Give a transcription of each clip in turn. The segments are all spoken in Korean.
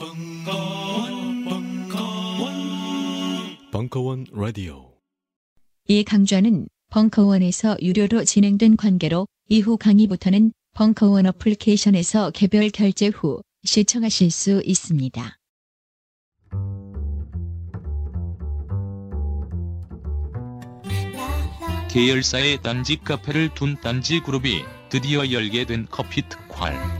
벙커원, 벙커원, 벙커원 라디오. 이 강좌는 벙커원에서 유료로 진행된 관계로 이후 강의부터는 벙커원 어플리케이션에서 개별 결제 후 시청하실 수 있습니다. 계열사의 딴지 카페를 둔 딴지 그룹이 드디어 열게 된 커피 특활.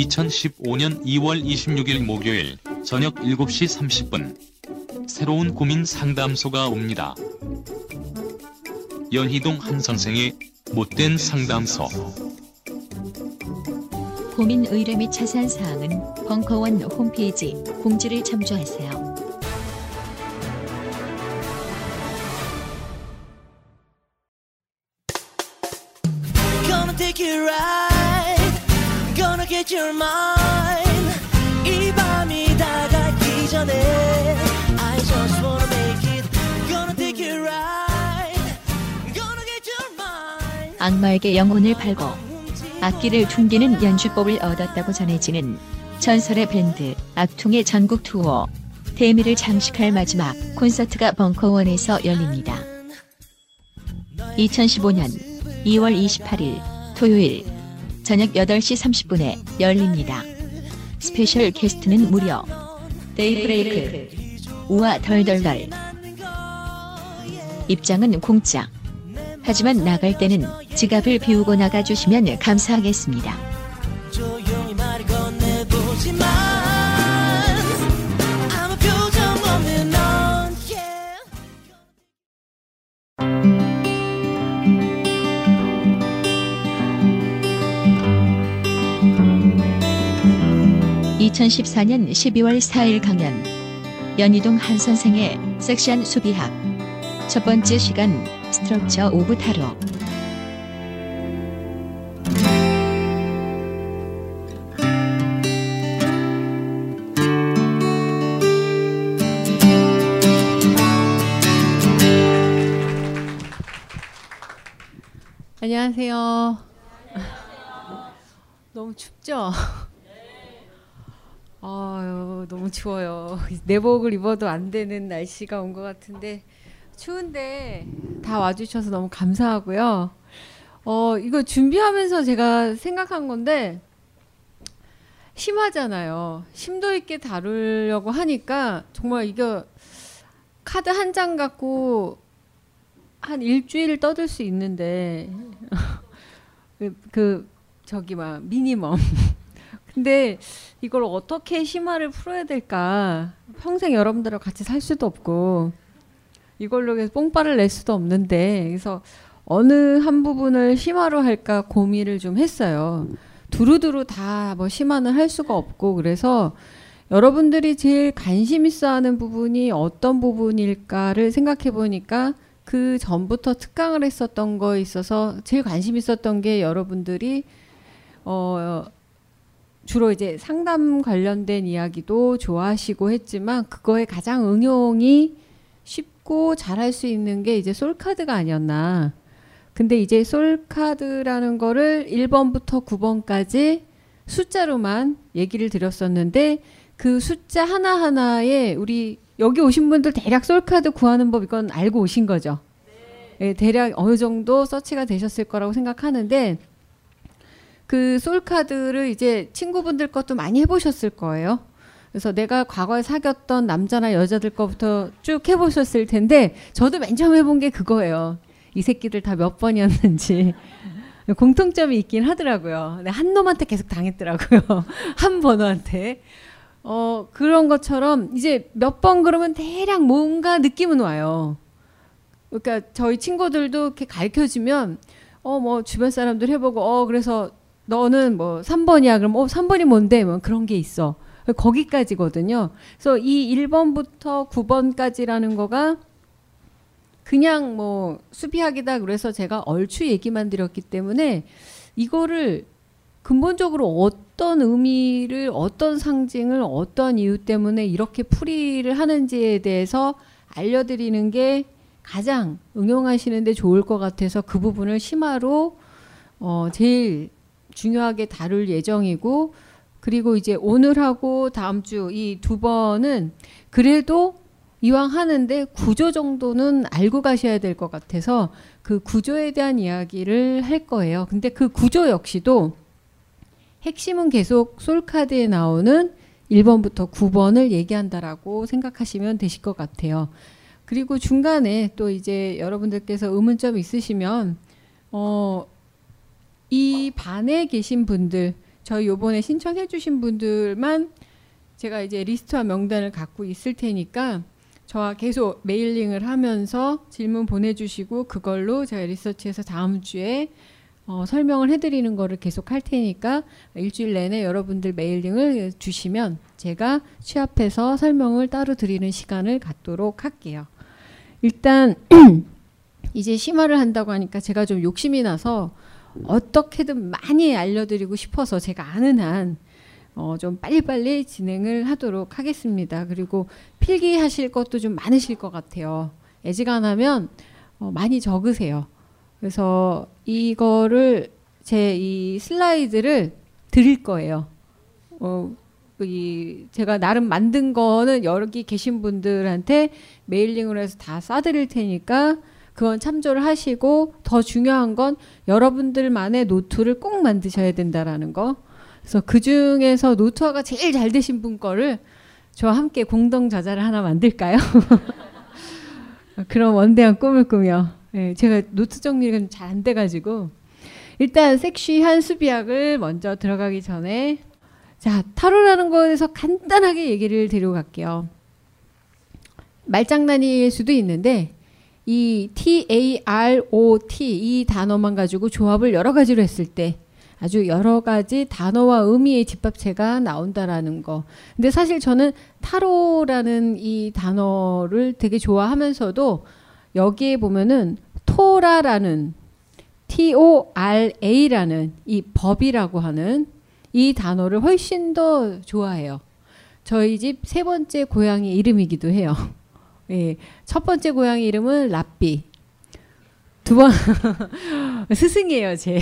2015년 2월 26일 목요일 저녁 7시 30분 새로운 고민 상담소가 옵니다. 연희동 한 선생의 못된 상담소 고민 의뢰 및 자세한 사항은 벙커원 홈페이지 공지를 참조하세요. Your mind 이 밤이 다가기 전에 I just wanna make it. Gonna take you right. Gonna get your mind. 악마에게 영혼을 팔고 악기를 퉁기는 연주법을 얻었다고 전해지는 전설의 밴드 악퉁의 전국 투어. 대미를 장식할 마지막 콘서트가 벙커원에서 열립니다. 2015년 2월 28일 토요일 저녁 8시 30분에 열립니다. special guest는 무려 데이브레이크 우와 덜덜덜 입장은 공짜 하지만 나갈 때는 지갑을 비우고 나가주시면 감사하겠습니다. 2014년 12월 4일 강연 연희동 한 선생의 섹시한 수비학 첫 번째 시간 스트럭처 오브 타로 안녕하세요. 너무 춥죠? 아유, 너무 추워요. 내복을 입어도 안 되는 날씨가 온 것 같은데 추운데 다 와주셔서 너무 감사하고요. 어, 이거 준비하면서 제가 생각한 건데 심하잖아요. 심도 있게 다루려고 하니까 정말 이거 카드 한 장 갖고 한 일주일 떠들 수 있는데 그, 그 저기 막 미니멈 근데 이걸 어떻게 심화를 풀어야 될까? 평생 여러분들과 같이 살 수도 없고 이걸로 계속 뽕빠를 낼 수도 없는데 그래서 어느 한 부분을 심화로 할까 고민을 좀 했어요. 두루두루 다 뭐 심화는 할 수가 없고 그래서 여러분들이 제일 관심 있어 하는 부분이 어떤 부분일까를 생각해 보니까 그 전부터 특강을 했었던 거에 있어서 제일 관심 있었던 게 여러분들이 어 주로 이제 상담 관련된 이야기도 좋아하시고 했지만 그거에 가장 응용이 쉽고 잘할 수 있는 게 이제 솔카드가 아니었나. 근데 이제 솔카드라는 거를 1번부터 9번까지 숫자로만 얘기를 드렸었는데 그 숫자 하나하나에 우리 여기 오신 분들 대략 솔카드 구하는 법 이건 알고 오신 거죠. 예, 대략 어느 정도 서치가 되셨을 거라고 생각하는데 그 솔카드를 이제 친구분들 것도 많이 해보셨을 거예요. 그래서 내가 과거에 사귀었던 남자나 여자들 거부터 쭉 해보셨을 텐데 저도 맨 처음 해본 게 그거예요. 이 새끼들 다 몇 번이었는지 공통점이 있긴 하더라고요. 한 놈한테 계속 당했더라고요. 한 번호한테. 어, 그런 것처럼 이제 몇 번 그러면 대략 뭔가 느낌은 와요. 그러니까 저희 친구들도 이렇게 가르쳐 주면 어 뭐 주변 사람들 해보고 어 그래서 너는 뭐 3번이야. 그럼 어 3번이 뭔데? 뭐 그런 게 있어. 거기까지거든요. 그래서 이 1번부터 9번까지라는 거가 그냥 뭐 수비학이다 그래서 제가 얼추 얘기만 드렸기 때문에 이거를 근본적으로 어떤 의미를 어떤 상징을 어떤 이유 때문에 이렇게 풀이를 하는지에 대해서 알려드리는 게 가장 응용하시는데 좋을 것 같아서 그 부분을 심화로 어 제일 중요하게 다룰 예정이고 그리고 이제 오늘하고 다음 주 이 두 번은 그래도 이왕 하는데 구조 정도는 알고 가셔야 될 것 같아서 그 구조에 대한 이야기를 할 거예요. 근데 그 구조 역시도 핵심은 계속 솔카드에 나오는 1번부터 9번을 얘기한다라고 생각하시면 되실 것 같아요. 그리고 중간에 또 이제 여러분들께서 의문점 있으시면 어, 이 반에 계신 분들 저희 요번에 신청해 주신 분들만 제가 이제 리스트와 명단을 갖고 있을 테니까 저와 계속 mailing을 하면서 질문 보내주시고 그걸로 제가 리서치해서 다음 주에 어, 설명을 해드리는 거를 계속 할 테니까 일주일 내내 여러분들 메일링을 주시면 제가 취합해서 설명을 따로 드리는 시간을 갖도록 할게요. 일단 이제 심화를 한다고 하니까 제가 좀 욕심이 나서 어떻게든 많이 알려드리고 싶어서 제가 아는 한 어, 좀 빨리빨리 진행을 하도록 하겠습니다. 그리고 필기하실 것도 좀 많으실 것 같아요. 애지간하면 어, 많이 적으세요. 그래서 이거를 제 이 슬라이드를 드릴 거예요. 어, 이 제가 나름 만든 거는 여기 계신 분들한테 메일링으로 해서 다 쏴드릴 테니까 그건 참조를 하시고 더 중요한 건 여러분들만의 노트를 꼭 만드셔야 된다라는 거. 그래서 그 중에서 노트화가 제일 잘 되신 분 거를 저와 함께 공동 저자를 하나 만들까요? 그런 원대한 꿈을 꾸며 예, 제가 노트 정리가 잘안 돼가지고 일단 섹시한 수비학을 먼저 들어가기 전에 자 타로라는 거에서 간단하게 얘기를 드리고 갈게요. 말장난일 수도 있는데 이 T A R O T 이 단어만 가지고 조합을 여러 가지로 했을 때 아주 여러 가지 단어와 의미의 집합체가 나온다라는 거. 근데 사실 저는 타로라는 이 단어를 되게 좋아하면서도 여기에 보면은 토라라는 T O R A라는 이 법이라고 하는 이 단어를 훨씬 더 좋아해요. 저희 집 세 번째 고양이 이름이기도 해요. 예, 첫 번째 고양이 이름은 라삐. 두 번 스승이에요, 제.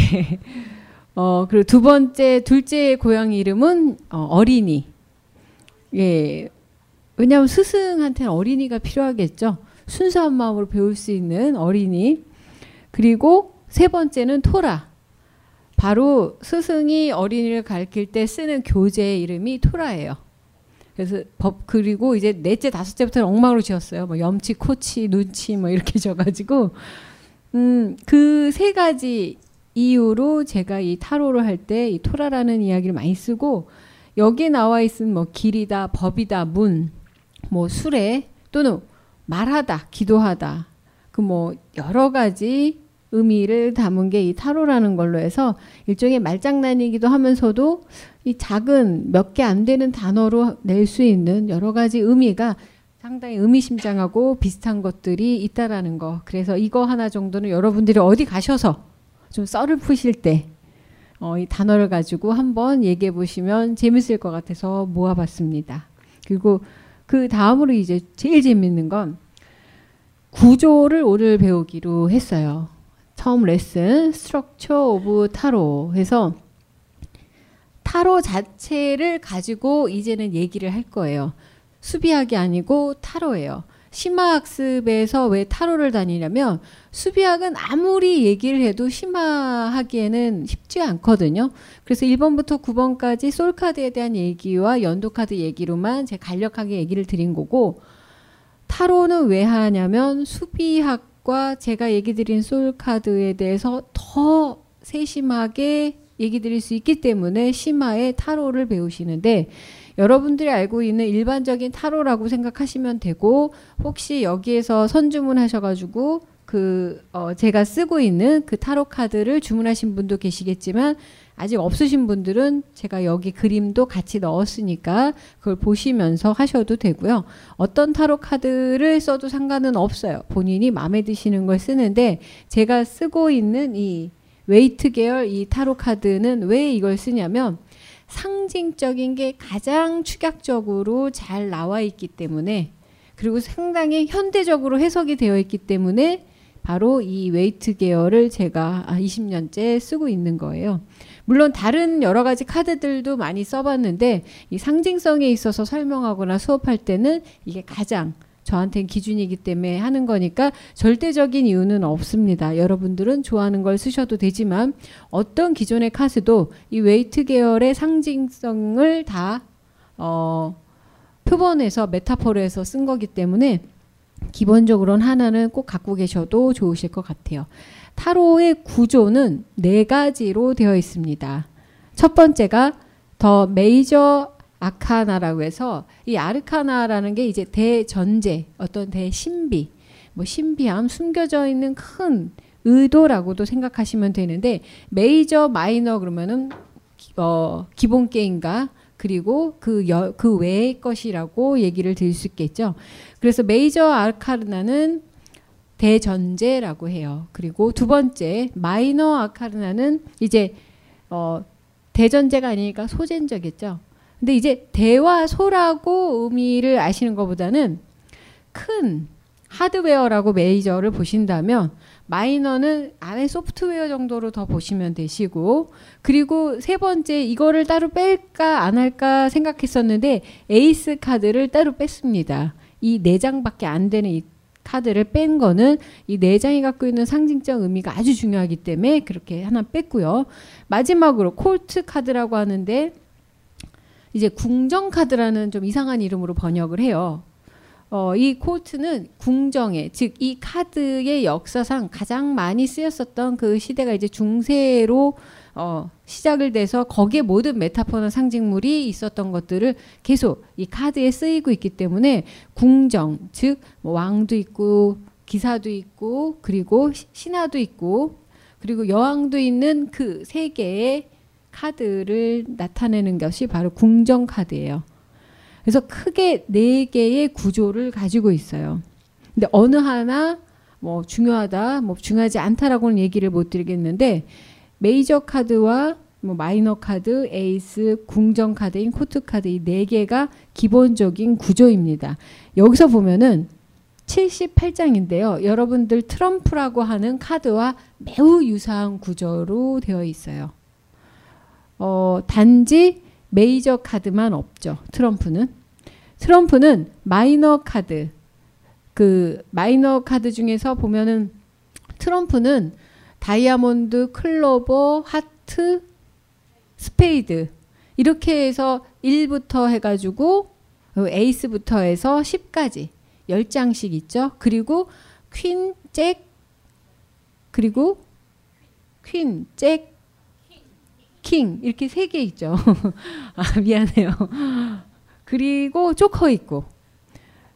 어, 그리고 두 번째 둘째 고양이 이름은 어, 어린이. 예. 왜냐하면 스승한테는 어린이가 필요하겠죠. 순수한 마음으로 배울 수 있는 어린이. 그리고 세 번째는 토라. 바로 스승이 어린이를 가르칠 때 쓰는 교재 이름이 토라예요. 그래서 법 그리고 이제 넷째 다섯째부터는 엉망으로 지었어요. 뭐 염치, 코치, 눈치 뭐 이렇게 져가지고 음 그 세 가지 이유로 제가 이 타로를 할 때 이 토라라는 이야기를 많이 쓰고 여기에 나와 있은 뭐 길이다, 법이다, 문, 뭐 수레 또는 말하다, 기도하다 그 뭐 여러 가지 의미를 담은 게 이 타로라는 걸로 해서 일종의 말장난이기도 하면서도 이 작은 몇 개 안 되는 단어로 낼 수 있는 여러 가지 의미가 상당히 의미심장하고 비슷한 것들이 있다라는 거. 그래서 이거 하나 정도는 여러분들이 어디 가셔서 좀 썰을 푸실 때, 어, 이 단어를 가지고 한번 얘기해 보시면 재밌을 것 같아서 모아봤습니다. 그리고 그 다음으로 이제 제일 재밌는 건 구조를 오늘 배우기로 했어요. 처음 레슨 structure of Tarot 해서 타로 자체를 가지고 이제는 얘기를 할 거예요. 수비학이 아니고 타로예요. 심화학습에서 왜 타로를 다니냐면 수비학은 아무리 얘기를 해도 심화하기에는 쉽지 않거든요. 그래서 1번부터 9번까지 솔카드에 대한 얘기와 연도카드 얘기로만 제가 간략하게 얘기를 드린 거고 타로는 왜 하냐면 수비학과 제가 얘기 드린 솔카드에 대해서 더 세심하게 얘기 드릴 수 있기 때문에 심화의 타로를 배우시는데 여러분들이 알고 있는 일반적인 타로라고 생각하시면 되고 혹시 여기에서 선주문 하셔가지고 그 어, 제가 쓰고 있는 그 타로 카드를 주문하신 분도 계시겠지만 아직 없으신 분들은 제가 여기 그림도 같이 넣었으니까 그걸 보시면서 하셔도 되고요. 어떤 타로 카드를 써도 상관은 없어요. 본인이 마음에 드시는 걸 쓰는데 제가 쓰고 있는 이 웨이트 계열 이 타로 카드는 왜 이걸 쓰냐면 상징적인 게 가장 축약적으로 잘 나와 있기 때문에 그리고 상당히 현대적으로 해석이 되어 있기 때문에 바로 이 웨이트 계열을 제가 20년째 쓰고 있는 거예요. 물론 다른 여러 가지 카드들도 많이 써봤는데 이 상징성에 있어서 설명하거나 수업할 때는 이게 가장 저한테는 기준이기 때문에 하는 거니까 절대적인 이유는 없습니다. 여러분들은 좋아하는 걸 쓰셔도 되지만 어떤 기존의 카드도 이 웨이트 계열의 상징성을 다 어, 표본해서 metaphor해서 쓴 거기 때문에 기본적으로는 하나는 꼭 갖고 계셔도 좋으실 것 같아요. 타로의 구조는 네 가지로 되어 있습니다. 첫 번째가 The Major Arcana라고 해서 이 Arcana라는 게 이제 대전제, 어떤 대신비, 뭐 신비함, 숨겨져 있는 큰 의도라고도 생각하시면 되는데 메이저 마이너 그러면은 어, 기본 게임과 그리고 그, 여, 그 외의 것이라고 얘기를 드릴 수 있겠죠. 그래서 메이저 아카르나는 대전제라고 해요. 그리고 두 번째 마이너 아카르나는 이제 어, 대전제가 아니니까 소전제겠죠. 근데 이제 대와 소라고 의미를 아시는 것보다는 큰 하드웨어라고 메이저를 보신다면 마이너는 안에 소프트웨어 정도로 더 보시면 되시고 그리고 세 번째 이거를 따로 뺄까 안 할까 생각했었는데 에이스 카드를 따로 뺐습니다. 이 네 장밖에 안 되는 이 카드를 뺀 거는 이 네 장이 갖고 있는 상징적 의미가 아주 중요하기 때문에 그렇게 하나 뺐고요. 마지막으로 콜트 카드라고 하는데 이제 궁정 카드라는 좀 이상한 이름으로 번역을 해요. 어, 이 콜트는 궁정의 즉 이 카드의 역사상 가장 많이 쓰였었던 그 시대가 이제 중세로 어, 시작을 돼서 거기에 모든 메타포나 상징물이 있었던 것들을 계속 이 카드에 쓰이고 있기 때문에 궁정 즉 뭐 왕도 있고 기사도 있고 그리고 시- 신하도 있고 그리고 여왕도 있는 그세 개의 카드를 나타내는 것이 바로 궁정 카드예요. 그래서 크게 네 개의 구조를 가지고 있어요. 근데 어느 하나 뭐 중요하다, 뭐 중요하지 않다라고는 얘기를 못 드리겠는데 메이저 카드와 뭐 마이너 카드, 에이스, 궁정 카드인 court card 이 네 개가 기본적인 구조입니다. 여기서 보면은 78장인데요. 여러분들 트럼프라고 하는 카드와 매우 유사한 구조로 되어 있어요. 어, 단지 메이저 카드만 없죠. 트럼프는. 트럼프는 마이너 카드. 그 마이너 카드 중에서 보면은 트럼프는 다이아몬드, 클로버, 하트, 스페이드 이렇게 해서 1부터 해가지고 에이스부터 해서 10까지 10장씩 있죠. 그리고 퀸, 잭 그리고 퀸, 잭, 킹 이렇게 세 개 있죠. 아, 미안해요. 그리고 조커 있고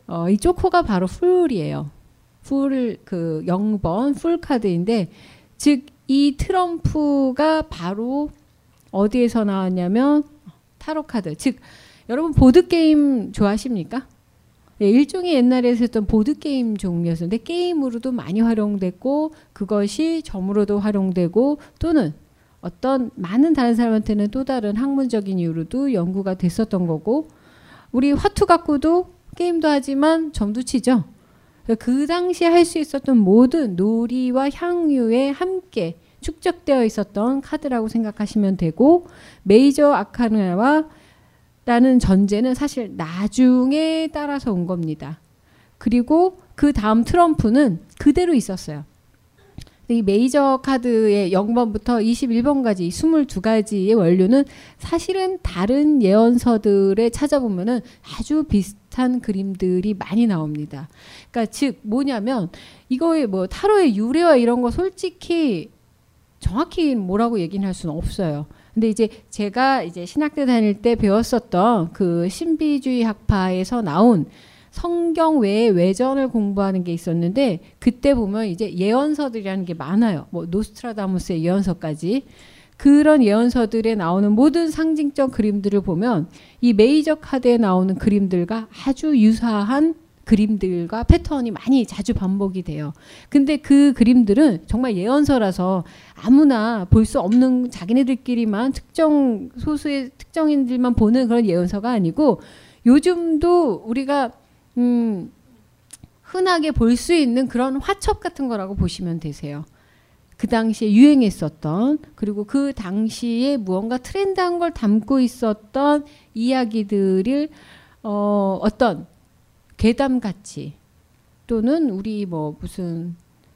어, 이 조커가 바로 Fool이에요. Fool 그 0번 Fool 카드인데 즉 이 트럼프가 바로 어디에서 나왔냐면 타로 카드. 즉 여러분 보드 게임 좋아하십니까? 네, 일종의 옛날에 했던 보드 게임 종류였는데 게임으로도 많이 활용됐고 그것이 점으로도 활용되고 또는 어떤 많은 다른 사람한테는 또 다른 학문적인 이유로도 연구가 됐었던 거고 우리 화투 갖고도 게임도 하지만 점도 치죠. 그 당시에 할 수 있었던 모든 놀이와 향유에 함께 축적되어 있었던 카드라고 생각하시면 되고 메이저 아카나와 라는 전제는 사실 나중에 따라서 온 겁니다. 그리고 그 다음 트럼프는 그대로 있었어요. 이 메이저 카드의 0번부터 21번까지 22가지의 원류는 사실은 다른 예언서들에 찾아보면은 아주 비슷한 그림들이 많이 나옵니다. 그러니까 즉 뭐냐면 이거의 뭐 타로의 유래와 이런 거 솔직히 정확히 뭐라고 얘기는 할 수는 없어요. 근데 이제 제가 이제 신학대 다닐 때 배웠었던 그 신비주의 학파에서 나온 성경 외에 외전을 공부하는 게 있었는데 그때 보면 이제 예언서들이라는 게 많아요. 뭐 노스트라다무스의 예언서까지 그런 예언서들에 나오는 모든 상징적 그림들을 보면 이 메이저 카드에 나오는 그림들과 아주 유사한 그림들과 패턴이 많이 자주 반복이 돼요. 근데 그 그림들은 정말 예언서라서 아무나 볼 수 없는 자기네들끼리만 특정 소수의 특정인들만 보는 그런 예언서가 아니고 요즘도 우리가 음 흔하게 볼 수 있는 그런 화첩 같은 거라고 보시면 되세요. 그 당시에 유행했었던 그리고 그 당시에 무언가 트렌드한 걸 담고 있었던 이야기들을 어 어떤 괴담 같이 또는 우리 뭐 무슨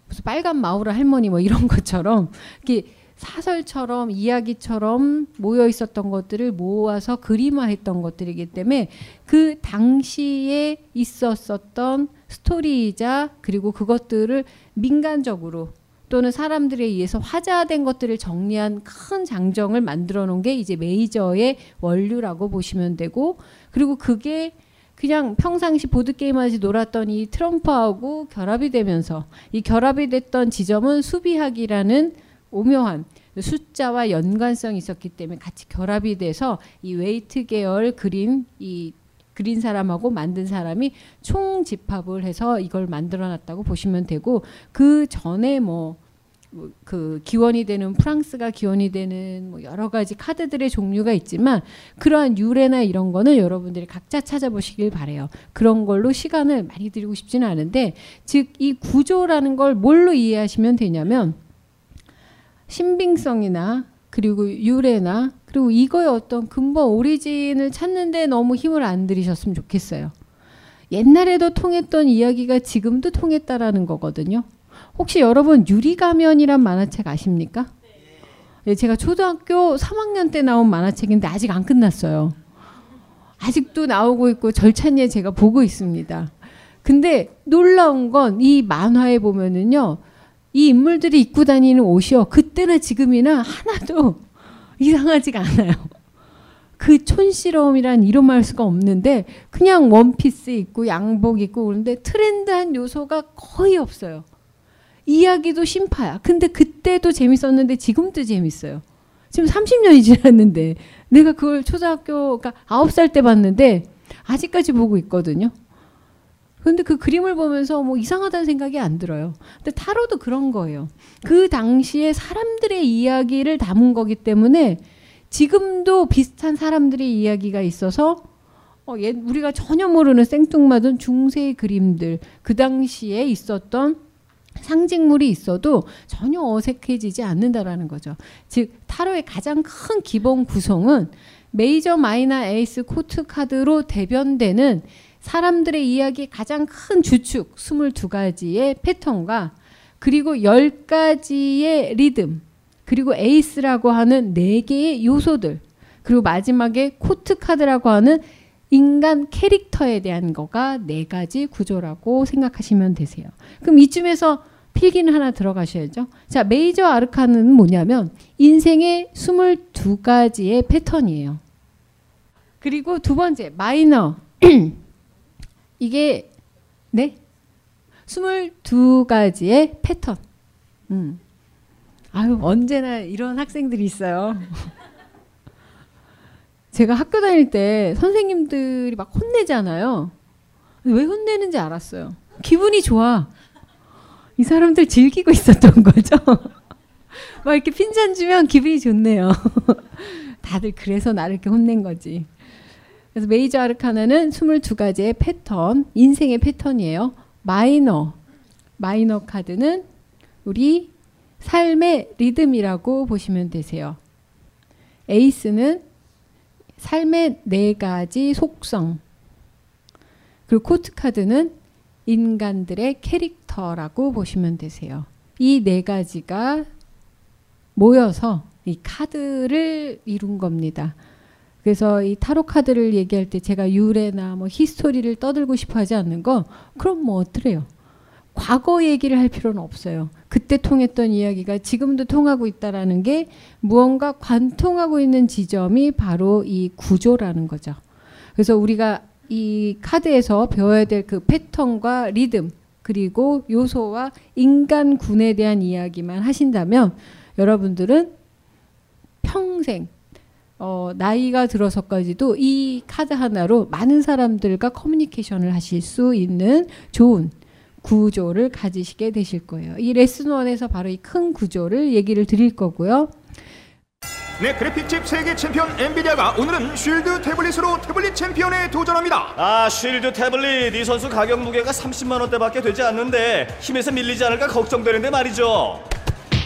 무슨 빨간 마우라 할머니 뭐 이런 것처럼 이렇게 사설처럼 이야기처럼 모여 있었던 것들을 모아서 그림화했던 것들이기 때문에 그 당시에 있었었던 스토리이자 그리고 그것들을 민간적으로 또는 사람들에 의해서 화자된 것들을 정리한 큰 장정을 만들어 놓은 게 이제 메이저의 원류라고 보시면 되고 그리고 그게 그냥 평상시 보드게임 하듯이 놀았던 이 트럼프하고 결합이 되면서 이 결합이 됐던 지점은 수비학이라는 오묘한 숫자와 연관성이 있었기 때문에 같이 결합이 돼서 이 웨이트 계열 그린 이 그린 사람하고 만든 사람이 총 집합을 해서 이걸 만들어 놨다고 보시면 되고 그 전에 뭐 그 기원이 되는 프랑스가 기원이 되는 뭐 여러 가지 카드들의 종류가 있지만 그러한 유래나 이런 거는 여러분들이 각자 찾아보시길 바래요. 그런 걸로 시간을 많이 드리고 싶지는 않은데 즉 이 구조라는 걸 뭘로 이해하시면 되냐면 신빙성이나 그리고 유래나 그리고 이거의 어떤 근본 오리진을 찾는데 너무 힘을 안 들이셨으면 좋겠어요. 옛날에도 통했던 이야기가 지금도 통했다라는 거거든요. 혹시 여러분 유리가면이란 만화책 아십니까? 예, 제가 초등학교 3학년 때 나온 만화책인데 아직 안 끝났어요. 아직도 나오고 있고 절찬리에 제가 보고 있습니다. 근데 놀라운 건 이 만화에 보면은요. 이 인물들이 입고 다니는 옷이요. 그때나 지금이나 하나도 이상하지가 않아요. 그 촌스러움이란 이름할 수가 없는데 그냥 원피스 입고 양복 입고 그런데 트렌드한 요소가 거의 없어요. 이야기도 심파야. 근데 그때도 재밌었는데 지금도 재밌어요. 지금 30년이 지났는데 내가 그걸 초등학교 그러니까 9살 때 봤는데 아직까지 보고 있거든요. 근데 그 그림을 보면서 뭐 이상하다는 생각이 안 들어요. 근데 타로도 그런 거예요. 그 당시에 사람들의 이야기를 담은 거기 때문에 지금도 비슷한 사람들의 이야기가 있어서 어, 옛, 우리가 전혀 모르는 생뚱맞은 중세 그림들 그 당시에 있었던 상징물이 있어도 전혀 어색해지지 않는다라는 거죠. 즉 타로의 가장 큰 기본 구성은 메이저 마이너 에이스 코트 카드로 대변되는 사람들의 이야기 가장 큰 주축 22가지의 패턴과 그리고 10가지의 리듬 그리고 에이스라고 하는 4개의 요소들 그리고 마지막에 코트 카드라고 하는 인간 캐릭터에 대한 거가 네 가지 구조라고 생각하시면 되세요. 그럼 이쯤에서 필기는 하나 들어가셔야죠. 자, 메이저 아르카는 뭐냐면 인생의 22가지의 패턴이에요. 그리고 두 번째 마이너 이게 네? 22가지의 패턴. 음. 아유, 언제나 이런 학생들이 있어요. 제가 학교 다닐 때 선생님들이 막 혼내잖아요. 왜 혼내는지 알았어요. 기분이 좋아. 이 사람들 즐기고 있었던 거죠. 막 이렇게 핀잔 주면 기분이 좋네요. 다들 그래서 나를 이렇게 혼낸 거지. 그래서 메이저 arcana는 22가지의 패턴, 인생의 패턴이에요. 마이너, 마이너 카드는 우리 삶의 리듬이라고 보시면 되세요. 에이스는 삶의 네 가지 속성. 그리고 코트 카드는 인간들의 캐릭터라고 보시면 되세요. 이 네 가지가 모여서 이 카드를 이룬 겁니다. 그래서 이 타로 카드를 얘기할 때 제가 유래나 뭐 히스토리를 떠들고 싶어 하지 않는 거 그럼 뭐 어때요? 과거 얘기를 할 필요는 없어요. 그때 통했던 이야기가 지금도 통하고 있다라는 게 무언가 관통하고 있는 지점이 바로 이 구조라는 거죠. 그래서 우리가 이 카드에서 배워야 될 그 패턴과 리듬 그리고 요소와 인간군에 대한 이야기만 하신다면 여러분들은 평생 어, 나이가 들어서까지도 이 카드 하나로 많은 사람들과 커뮤니케이션을 하실 수 있는 좋은 구조를 가지시게 되실 거예요. 이 레슨 one에서 바로 이 큰 구조를 얘기를 드릴 거고요. 네, 그래픽칩 세계 챔피언 엔비디아가 오늘은 Shield 태블릿으로 태블릿 챔피언에 도전합니다. 아 Shield 태블릿 이 선수 가격 무게가 30만 원대밖에 되지 않는데 힘에서 밀리지 않을까 걱정되는데 말이죠.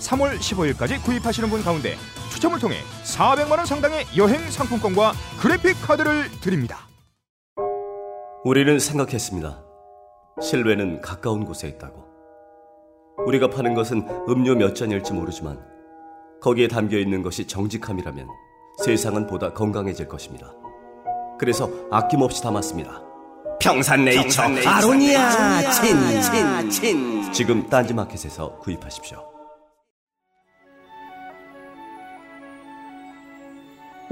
3월 15일까지 구입하시는 분 가운데 추첨을 통해 400만 원 상당의 여행 상품권과 그래픽 카드를 드립니다. 우리는 생각했습니다. 실외는 가까운 곳에 있다고. 우리가 파는 것은 음료 몇 잔일지 모르지만 거기에 담겨 있는 것이 정직함이라면 세상은 보다 건강해질 것입니다. 그래서 아낌없이 담았습니다. 평산네이처, 아로니아 친 친 친 지금 딴지마켓에서 구입하십시오.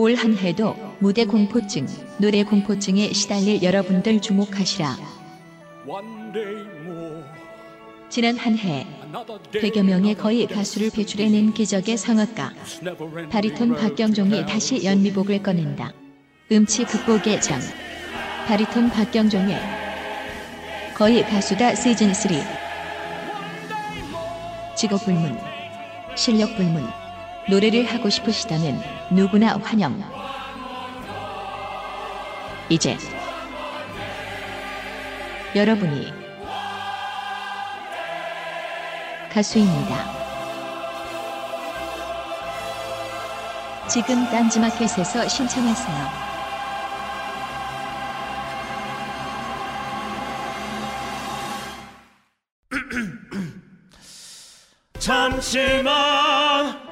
올 한 해도 무대 공포증, 노래 공포증에 시달릴 여러분들 주목하시라. 지난 한 해 100여 명의 거의 가수를 배출해낸 기적의 성악가 바리톤 박경종이 다시 연미복을 꺼낸다. 음치 극복의 장 바리톤 박경종의 거의 가수다 시즌 3 직업 불문 실력 불문 노래를 하고 싶으시다면 누구나 환영. 이제 여러분이 가수입니다. 지금 딴지마켓에서 신청하세요. 잠시만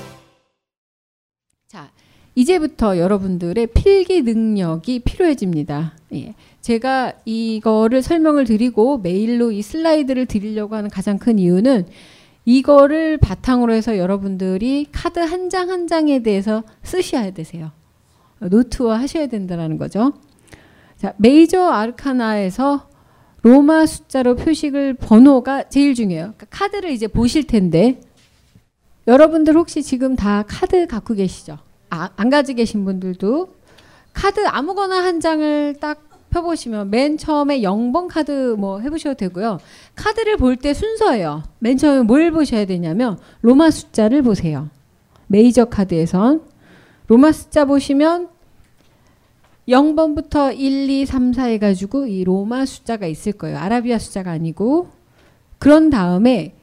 이제부터 여러분들의 필기 능력이 필요해집니다. 예. 제가 이거를 설명을 드리고 메일로 이 슬라이드를 드리려고 하는 가장 큰 이유는 이거를 바탕으로 해서 여러분들이 카드 한 장 한 장에 대해서 쓰셔야 되세요. 노트화 하셔야 된다는 거죠. 자, 메이저 아르카나에서 로마 숫자로 표식을 번호가 제일 중요해요. 그러니까 카드를 이제 보실 텐데 여러분들 혹시 지금 다 카드 갖고 계시죠? 아, 안 가지고 계신 분들도 카드 아무거나 한 장을 딱 펴보시면 맨 처음에 0번 카드 뭐 해보셔도 되고요. 카드를 볼 때 순서예요. 맨 처음에 뭘 보셔야 되냐면 로마 숫자를 보세요. 메이저 카드에선 로마 숫자 보시면 0번부터 1, 2, 3, 4 해가지고 이 로마 숫자가 있을 거예요. 아라비아 숫자가 아니고 그런 다음에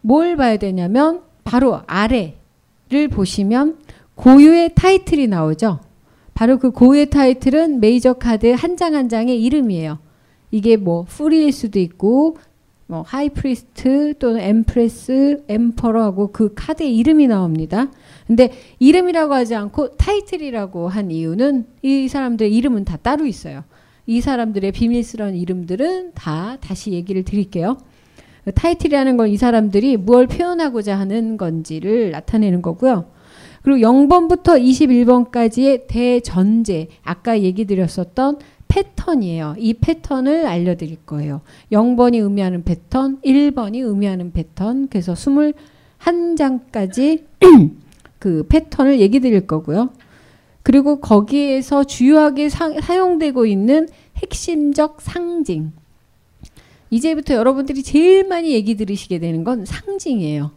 뭘 봐야 되냐면 바로 아래를 보시면 고유의 타이틀이 나오죠. 바로 그 고유의 타이틀은 메이저 카드 한 장 한 장의 이름이에요. 이게 뭐 fool일 수도 있고 뭐 high priest 또는 empress, emperor하고 그 카드의 이름이 나옵니다. 근데 이름이라고 하지 않고 타이틀이라고 한 이유는 이 사람들의 이름은 다 따로 있어요. 이 사람들의 비밀스러운 이름들은 다 다시 얘기를 드릴게요. 그 타이틀이라는 건 이 사람들이 무엇을 표현하고자 하는 건지를 나타내는 거고요. 그리고 0번부터 21번까지의 대전제, 아까 얘기 드렸었던 패턴이에요. 이 패턴을 알려드릴 거예요. 0번이 의미하는 패턴, 1번이 의미하는 패턴, 그래서 21장까지 그 패턴을 얘기 드릴 거고요. 그리고 거기에서 주요하게 사, 사용되고 있는 핵심적 상징. 이제부터 여러분들이 제일 많이 얘기 들으시게 되는 건 상징이에요.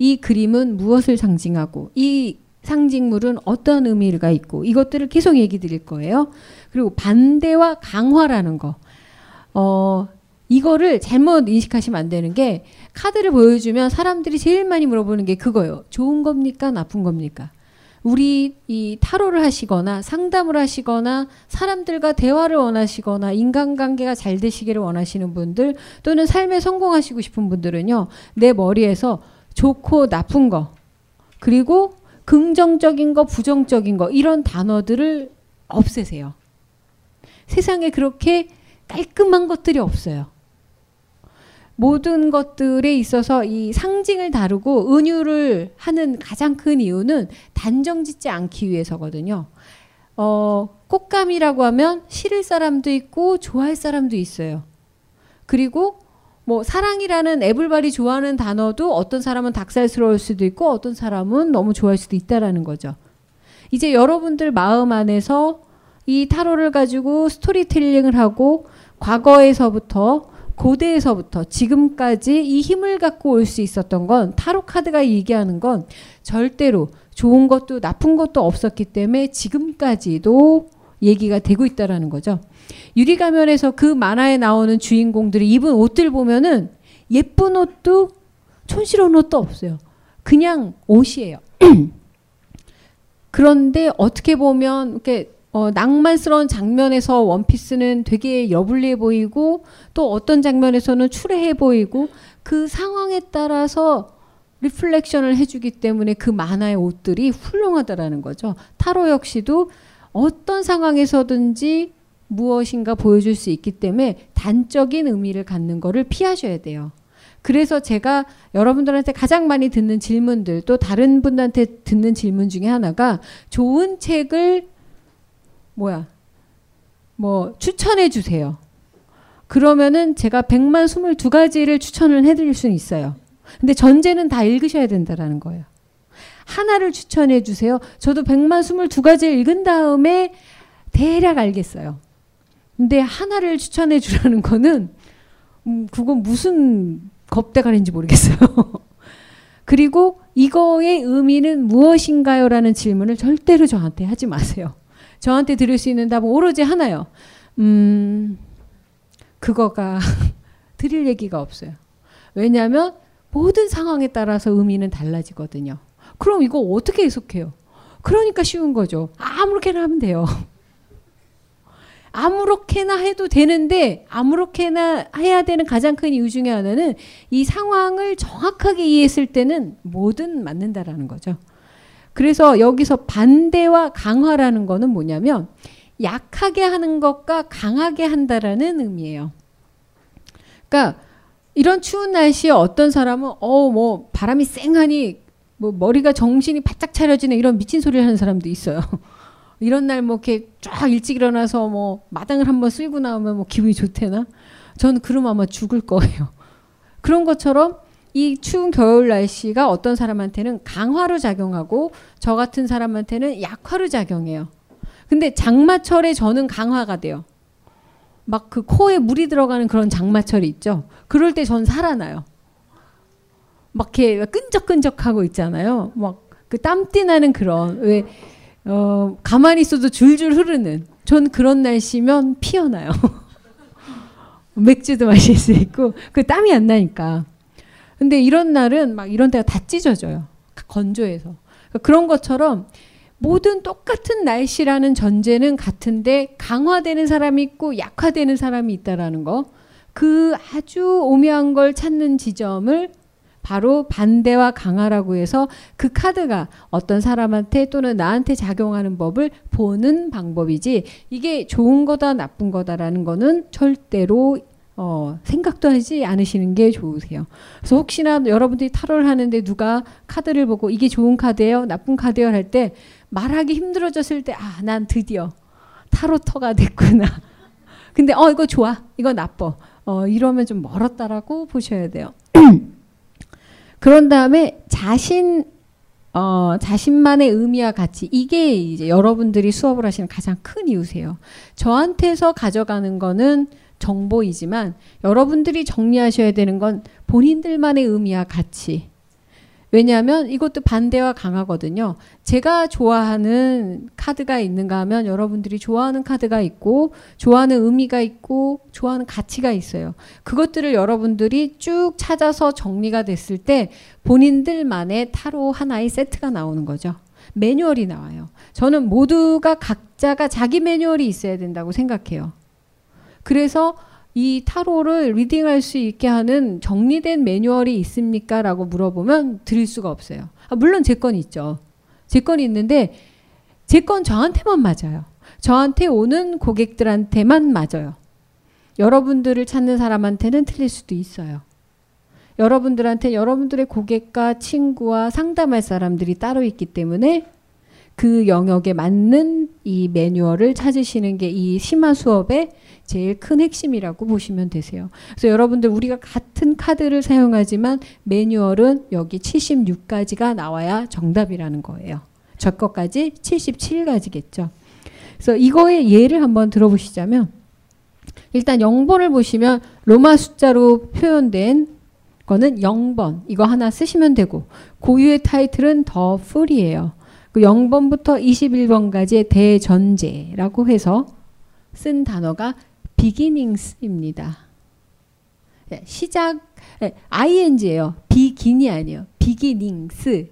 이 그림은 무엇을 상징하고 이 상징물은 어떤 의미가 있고 이것들을 계속 얘기 드릴 거예요. 그리고 반대와 강화라는 거. 어, 이거를 잘못 인식하시면 안 되는 게 카드를 보여주면 사람들이 제일 많이 물어보는 게 그거예요. 좋은 겁니까? 나쁜 겁니까? 우리 이 타로를 하시거나 상담을 하시거나 사람들과 대화를 원하시거나 인간관계가 잘 되시기를 원하시는 분들 또는 삶에 성공하시고 싶은 분들은요. 내 머리에서 좋고 나쁜 거 그리고 긍정적인 거 부정적인 거 이런 단어들을 없애세요. 세상에 그렇게 깔끔한 것들이 없어요. 모든 것들에 있어서 이 상징을 다루고 은유를 하는 가장 큰 이유는 단정 짓지 않기 위해서거든요. 어, 꽃감이라고 하면 싫을 사람도 있고 좋아할 사람도 있어요. 그리고 뭐 사랑이라는 애블발이 좋아하는 단어도 어떤 사람은 닭살스러울 수도 있고 어떤 사람은 너무 좋아할 수도 있다라는 거죠. 이제 여러분들 마음 안에서 이 타로를 가지고 스토리텔링을 하고 과거에서부터 고대에서부터 지금까지 이 힘을 갖고 올 수 있었던 건 타로 카드가 얘기하는 건 절대로 좋은 것도 나쁜 것도 없었기 때문에 지금까지도 얘기가 되고 있다라는 거죠. 유리 가면에서 그 만화에 나오는 주인공들이 입은 옷들 보면은 예쁜 옷도 촌스러운 옷도 없어요. 그냥 옷이에요. 그런데 어떻게 보면 이렇게 어, 낭만스러운 장면에서 원피스는 되게 여불리해 보이고 또 어떤 장면에서는 추레해 보이고 그 상황에 따라서 리플렉션을 해주기 때문에 그 만화의 옷들이 훌륭하다라는 거죠. 타로 역시도 어떤 상황에서든지 무엇인가 보여줄 수 있기 때문에 단적인 의미를 갖는 거를 피하셔야 돼요. 그래서 제가 여러분들한테 가장 많이 듣는 질문들 또 다른 분한테 듣는 질문 중에 하나가 좋은 책을 뭐야 뭐 추천해 주세요. 그러면은 제가 100만 22가지를 추천을 해 드릴 수는 있어요. 근데 전제는 다 읽으셔야 된다라는 거예요. 하나를 추천해 주세요. 저도 100만 22가지를 읽은 다음에 대략 알겠어요. 근데 하나를 추천해 주라는 거는 음, 그건 무슨 겁대가리인지 모르겠어요. 그리고 이거의 의미는 무엇인가요? 라는 질문을 절대로 저한테 하지 마세요. 저한테 들을 수 있는 답은 오로지 하나요. 음, 그거가 드릴 얘기가 없어요. 왜냐하면 모든 상황에 따라서 의미는 달라지거든요. 그럼 이거 어떻게 해석해요? 그러니까 쉬운 거죠. 아무렇게나 하면 돼요. 아무렇게나 해도 되는데 아무렇게나 해야 되는 가장 큰 이유 중에 하나는 이 상황을 정확하게 이해했을 때는 뭐든 맞는다라는 거죠. 그래서 여기서 반대와 강화라는 거는 뭐냐면 약하게 하는 것과 강하게 한다라는 의미예요. 그러니까 이런 추운 날씨에 어떤 사람은 어 뭐 바람이 쌩하니 뭐 머리가 정신이 바짝 차려지는 이런 미친 소리를 하는 사람도 있어요. 이런 날 뭐 이렇게 쫙 일찍 일어나서 뭐 마당을 한번 쓸고 나오면 뭐 기분이 좋대나? 저는 그러면 아마 죽을 거예요. 그런 것처럼 이 추운 겨울 날씨가 어떤 사람한테는 강화로 작용하고 저 같은 사람한테는 약화로 작용해요. 근데 장마철에 저는 강화가 돼요. 막 그 코에 물이 들어가는 그런 장마철이 있죠. 그럴 때 전 살아나요. 막 이렇게 끈적끈적하고 있잖아요. 막 그 땀띠 나는 그런 왜 어, 가만히 있어도 줄줄 흐르는 전 그런 날씨면 피어나요. 맥주도 마실 수 있고 그 땀이 안 나니까. 근데 이런 날은 막 이런 데가 다 찢어져요. 건조해서. 그러니까 그런 것처럼 모든 똑같은 날씨라는 전제는 같은데 강화되는 사람이 있고 약화되는 사람이 있다라는 거. 그 아주 오묘한 걸 찾는 지점을 바로 반대와 강화라고 해서 그 카드가 어떤 사람한테 또는 나한테 작용하는 법을 보는 방법이지 이게 좋은 거다 나쁜 거다라는 거는 절대로 어, 생각도 하지 않으시는 게 좋으세요. 그래서 혹시나 여러분들이 타로를 하는데 누가 카드를 보고 이게 좋은 카드예요, 나쁜 카드예요 할 때 말하기 힘들어졌을 때 아, 난 드디어 타로터가 됐구나. 근데 어 이거 좋아, 이거 나빠. 어 이러면 좀 멀었다라고 보셔야 돼요. 그런 다음에 자신 어, 자신만의 의미와 가치 이게 이제 여러분들이 수업을 하시는 가장 큰 이유세요. 저한테서 가져가는 거는 정보이지만 여러분들이 정리하셔야 되는 건 본인들만의 의미와 가치. 왜냐하면 이것도 반대와 강하거든요. 제가 좋아하는 카드가 있는가 하면 여러분들이 좋아하는 카드가 있고 좋아하는 의미가 있고 좋아하는 가치가 있어요. 그것들을 여러분들이 쭉 찾아서 정리가 됐을 때 본인들만의 타로 하나의 세트가 나오는 거죠. 매뉴얼이 나와요. 저는 모두가 각자가 자기 매뉴얼이 있어야 된다고 생각해요. 그래서 이 타로를 리딩할 수 있게 하는 정리된 매뉴얼이 있습니까? 라고 물어보면 드릴 수가 없어요. 아, 물론 제 건 있죠. 제 건 있는데 제 건 저한테만 맞아요. 저한테 오는 고객들한테만 맞아요. 여러분들을 찾는 사람한테는 틀릴 수도 있어요. 여러분들한테 여러분들의 고객과 친구와 상담할 사람들이 따로 있기 때문에 그 영역에 맞는 이 매뉴얼을 찾으시는 게 이 심화 수업의 제일 큰 핵심이라고 보시면 되세요. 그래서 여러분들 우리가 같은 카드를 사용하지만 매뉴얼은 여기 76가지가 나와야 정답이라는 거예요. 저 것까지 77가지겠죠. 그래서 이거의 예를 한번 들어보시자면 일단 0번을 보시면 로마 숫자로 표현된 거는 0번 이거 하나 쓰시면 되고 고유의 타이틀은 더 풀이에요. 그 0번부터 21번까지의 대전제라고 해서 쓴 단어가 beginnings입니다. 예, 시작 예, ing예요. begin이 아니에요. beginnings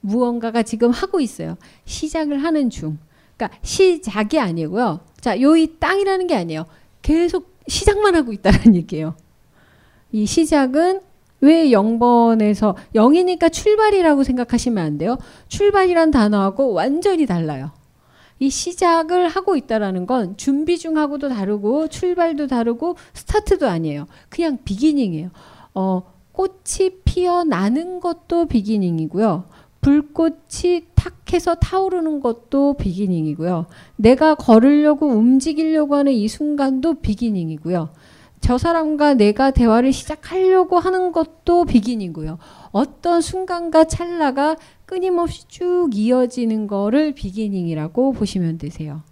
무언가가 지금 하고 있어요. 시작을 하는 중. 그러니까 시작이 아니고요. 자, 요이 땅이라는 게 아니에요. 계속 시작만 하고 있다는 얘기예요. 이 시작은 왜 0번에서 0이니까 출발이라고 생각하시면 안 돼요. 출발이란 단어하고 완전히 달라요. 이 시작을 하고 있다라는 건 준비 중하고도 다르고 출발도 다르고 스타트도 아니에요. 그냥 비기닝이에요. 어, 꽃이 피어나는 것도 비기닝이고요. 불꽃이 탁 해서 타오르는 것도 비기닝이고요. 내가 걸으려고 움직이려고 하는 이 순간도 비기닝이고요. 저 사람과 내가 대화를 시작하려고 하는 것도 비기닝이고요. 어떤 순간과 찰나가 끊임없이 쭉 이어지는 거를 비기닝이라고 보시면 되세요.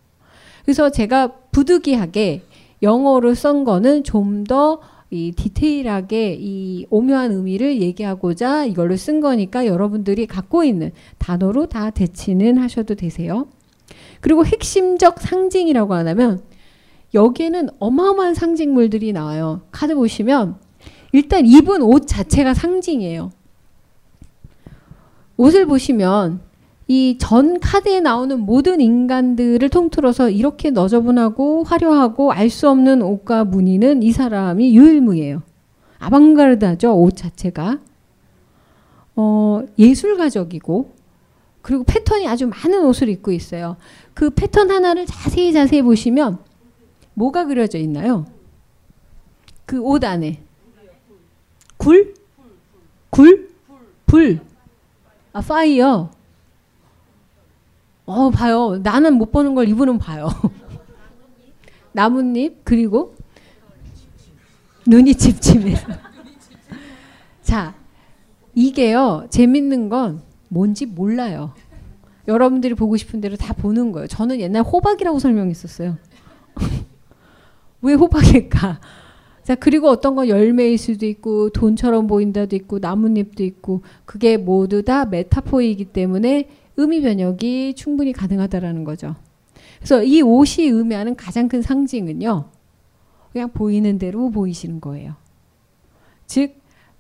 그래서 제가 부득이하게 영어로 쓴 거는 좀 더 이 디테일하게 이 오묘한 의미를 얘기하고자 이걸로 쓴 거니까 여러분들이 갖고 있는 단어로 다 대치는 하셔도 되세요. 그리고 핵심적 상징이라고 하면 여기에는 어마어마한 상징물들이 나와요. 카드 보시면 일단 입은 옷 자체가 상징이에요. 옷을 보시면 이 전 카드에 나오는 모든 인간들을 통틀어서 이렇게 너저분하고 화려하고 알 수 없는 옷과 무늬는 이 사람이 유일무이에요. 아방가르드하죠 옷 자체가 어, 예술가적이고 그리고 패턴이 아주 많은 옷을 입고 있어요. 그 패턴 하나를 자세히 자세히 보시면 뭐가 그려져 있나요? 그 옷 안에 굴? 굴? 불. 아, fire. 어, 봐요. 나는 못 보는 걸 이분은 봐요. 나뭇잎, 그리고 눈이 찝찝해서. 자, 이게요, 재밌는 건 뭔지 몰라요. 여러분들이 보고 싶은 대로 다 보는 거예요. 저는 옛날 호박이라고 설명했었어요. 왜 호박일까? 자, 그리고 어떤 건 열매일 수도 있고, 돈처럼 보인다도 있고, 나뭇잎도 있고, 그게 모두 다 메타포이기 때문에 의미 변혁이 충분히 가능하다라는 거죠. 그래서 이 옷이 의미하는 가장 큰 상징은요, 그냥 보이는 대로 보이시는 거예요. 즉,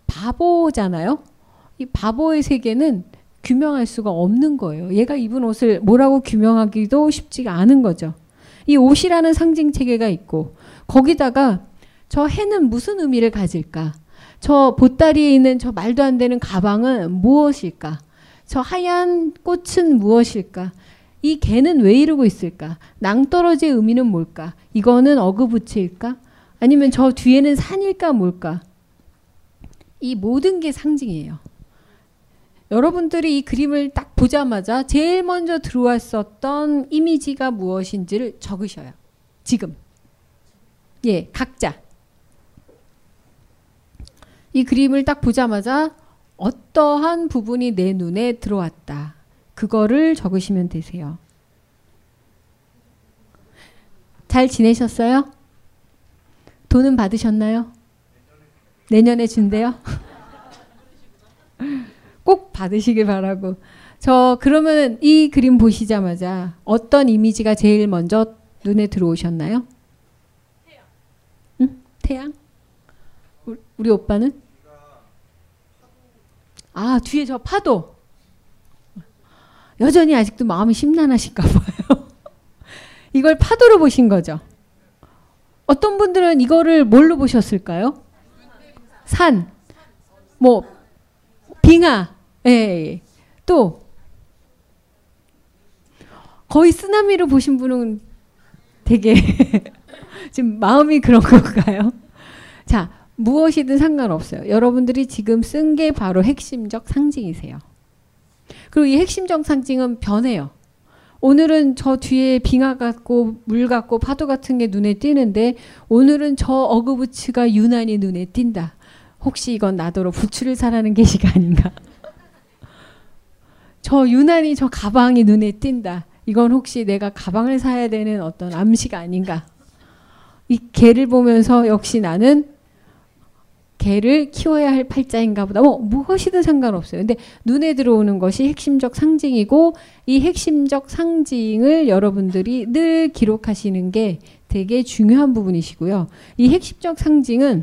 바보잖아요? 이 바보의 세계는 규명할 수가 없는 거예요. 얘가 입은 옷을 뭐라고 규명하기도 쉽지가 않은 거죠. 이 옷이라는 상징 체계가 있고, 거기다가 저 해는 무슨 의미를 가질까? 저 보따리에 있는 저 말도 안 되는 가방은 무엇일까? 저 하얀 꽃은 무엇일까? 이 개는 왜 이러고 있을까? 낭떠러지의 의미는 뭘까? 이거는 어그부츠일까? 아니면 저 뒤에는 산일까 뭘까? 이 모든 게 상징이에요. 여러분들이 이 그림을 딱 보자마자 제일 먼저 들어왔었던 이미지가 무엇인지를 적으셔요. 지금. 예, 각자. 이 그림을 딱 보자마자 어떠한 부분이 내 눈에 들어왔다. 그거를 적으시면 되세요. 잘 지내셨어요? 돈은 받으셨나요? 내년에 준대요? 꼭 받으시길 바라고. 저 그러면 이 그림 보시자마자 어떤 이미지가 제일 먼저 눈에 들어오셨나요? 응? 태양? 우- 우리 오빠는? 아 뒤에 저 파도. 여전히 아직도 마음이 심란하실까 봐요. 이걸 파도로 보신 거죠. 어떤 분들은 이거를 뭘로 보셨을까요? 산, 뭐 빙하, 예, 예. 또 거의 쓰나미로 보신 분은 되게 지금 마음이 그런 건가요? 자, 무엇이든 상관없어요. 여러분들이 지금 쓴 게 바로 핵심적 상징이세요. 그리고 이 핵심적 상징은 변해요. 오늘은 저 뒤에 빙하 같고 물 같고 파도 같은 게 눈에 띄는데 오늘은 저 어그부츠가 유난히 눈에 띈다. 혹시 이건 나더러 부츠를 사라는 계시가 아닌가? 저 유난히 저 가방이 눈에 띈다. 이건 혹시 내가 가방을 사야 되는 어떤 암시가 아닌가? 이 개를 보면서 역시 나는 개를 키워야 할 팔자인가 보다. 뭐 무엇이든 상관없어요. 근데 눈에 들어오는 것이 핵심적 상징이고 이 핵심적 상징을 여러분들이 늘 기록하시는 게 되게 중요한 부분이시고요. 이 핵심적 상징은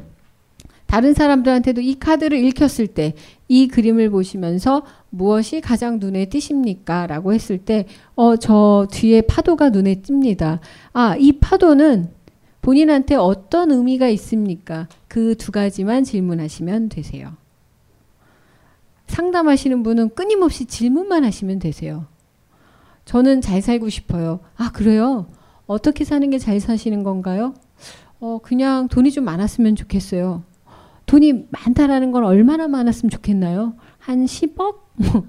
다른 사람들한테도 이 카드를 읽혔을 때 이 그림을 보시면서 무엇이 가장 눈에 띄십니까? 라고 했을 때, 어, 저 뒤에 파도가 눈에 띕니다. 아, 이 파도는 본인한테 어떤 의미가 있습니까? 그 두 가지만 질문하시면 되세요. 상담하시는 분은 끊임없이 질문만 하시면 되세요. 저는 잘 살고 싶어요. 아, 그래요? 어떻게 사는 게 잘 사시는 건가요? 어, 그냥 돈이 좀 많았으면 좋겠어요. 돈이 많다라는 건 얼마나 많았으면 좋겠나요? 한 10억?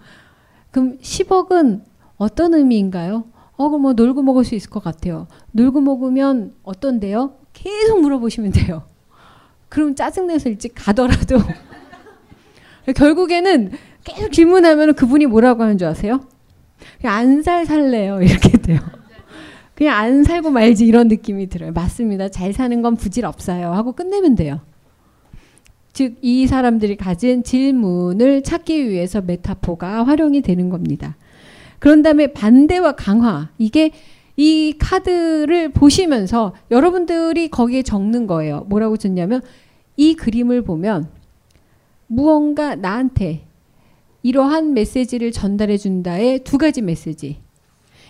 그럼 10억은 어떤 의미인가요? 어, 그럼 뭐 놀고 먹을 수 있을 것 같아요. 놀고 먹으면 어떤데요? 계속 물어보시면 돼요. 그럼 짜증내서 일찍 가더라도 결국에는 계속 질문하면 그분이 뭐라고 하는 줄 아세요? 그냥 안 살 살래요 이렇게 돼요. 그냥 안 살고 말지 이런 느낌이 들어요. 맞습니다. 잘 사는 건 부질 없어요 하고 끝내면 돼요. 즉 이 사람들이 가진 질문을 찾기 위해서 메타포가 활용이 되는 겁니다. 그런 다음에 반대와 강화 이게 이 카드를 보시면서 여러분들이 거기에 적는 거예요. 뭐라고 적냐면 이 그림을 보면 무언가 나한테 이러한 메시지를 전달해 준다의 두 가지 메시지.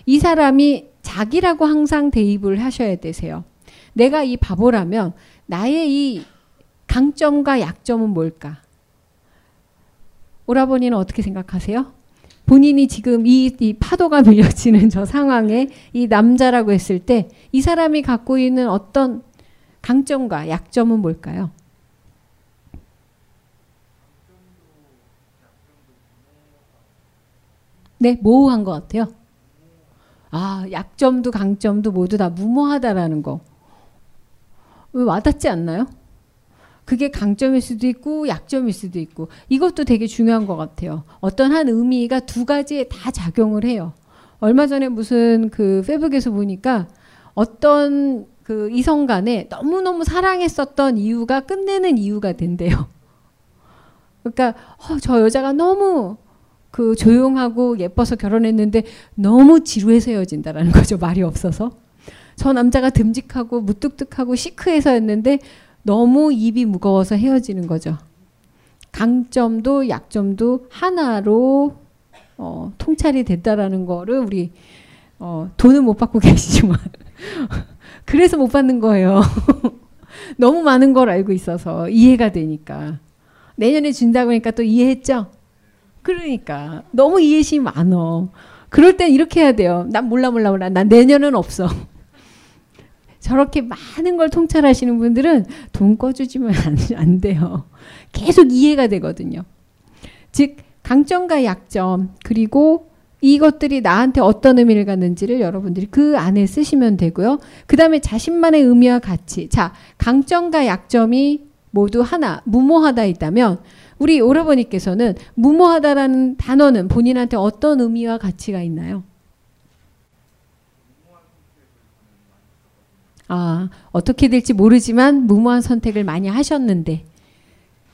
이 사람이 자기라고 항상 대입을 하셔야 되세요. 내가 이 바보라면 나의 이 강점과 약점은 뭘까? 오라버니는 어떻게 생각하세요? 본인이 지금 이, 이 파도가 밀려치는 저 상황에 이 남자라고 했을 때 이 사람이 갖고 있는 어떤 강점과 약점은 뭘까요? 네, 모호한 것 같아요. 아, 약점도 강점도 모두 다 무모하다라는 거. 왜 와닿지 않나요? 그게 강점일 수도 있고 약점일 수도 있고 이것도 되게 중요한 것 같아요. 어떤 한 의미가 두 가지에 다 작용을 해요. 얼마 전에 무슨 그 페북에서 보니까 어떤 그 이성 간에 너무너무 사랑했었던 이유가 끝내는 이유가 된대요. 그러니까 어, 저 여자가 너무 그 조용하고 예뻐서 결혼했는데 너무 지루해서 헤어진다라는 거죠. 말이 없어서. 저 남자가 듬직하고 무뚝뚝하고 시크해서였는데 너무 입이 무거워서 헤어지는 거죠. 강점도 약점도 하나로 어, 통찰이 됐다라는 거를 우리 어, 돈은 못 받고 계시지만 그래서 못 받는 거예요. 너무 많은 걸 알고 있어서 이해가 되니까 내년에 준다고 하니까 또 이해했죠. 그러니까 너무 이해심이 많어. 그럴 땐 이렇게 해야 돼요. 난 몰라 몰라 몰라. 난 내년은 없어. 저렇게 많은 걸 통찰하시는 분들은 돈 꺼주지면 안, 안 돼요. 계속 이해가 되거든요. 즉 강점과 약점 그리고 이것들이 나한테 어떤 의미를 갖는지를 여러분들이 그 안에 쓰시면 되고요. 그 다음에 자신만의 의미와 가치. 자, 강점과 약점이 모두 하나, 무모하다 있다면 우리 오라버니께서는 무모하다라는 단어는 본인한테 어떤 의미와 가치가 있나요? 아, 어떻게 될지 모르지만 무모한 선택을 많이 하셨는데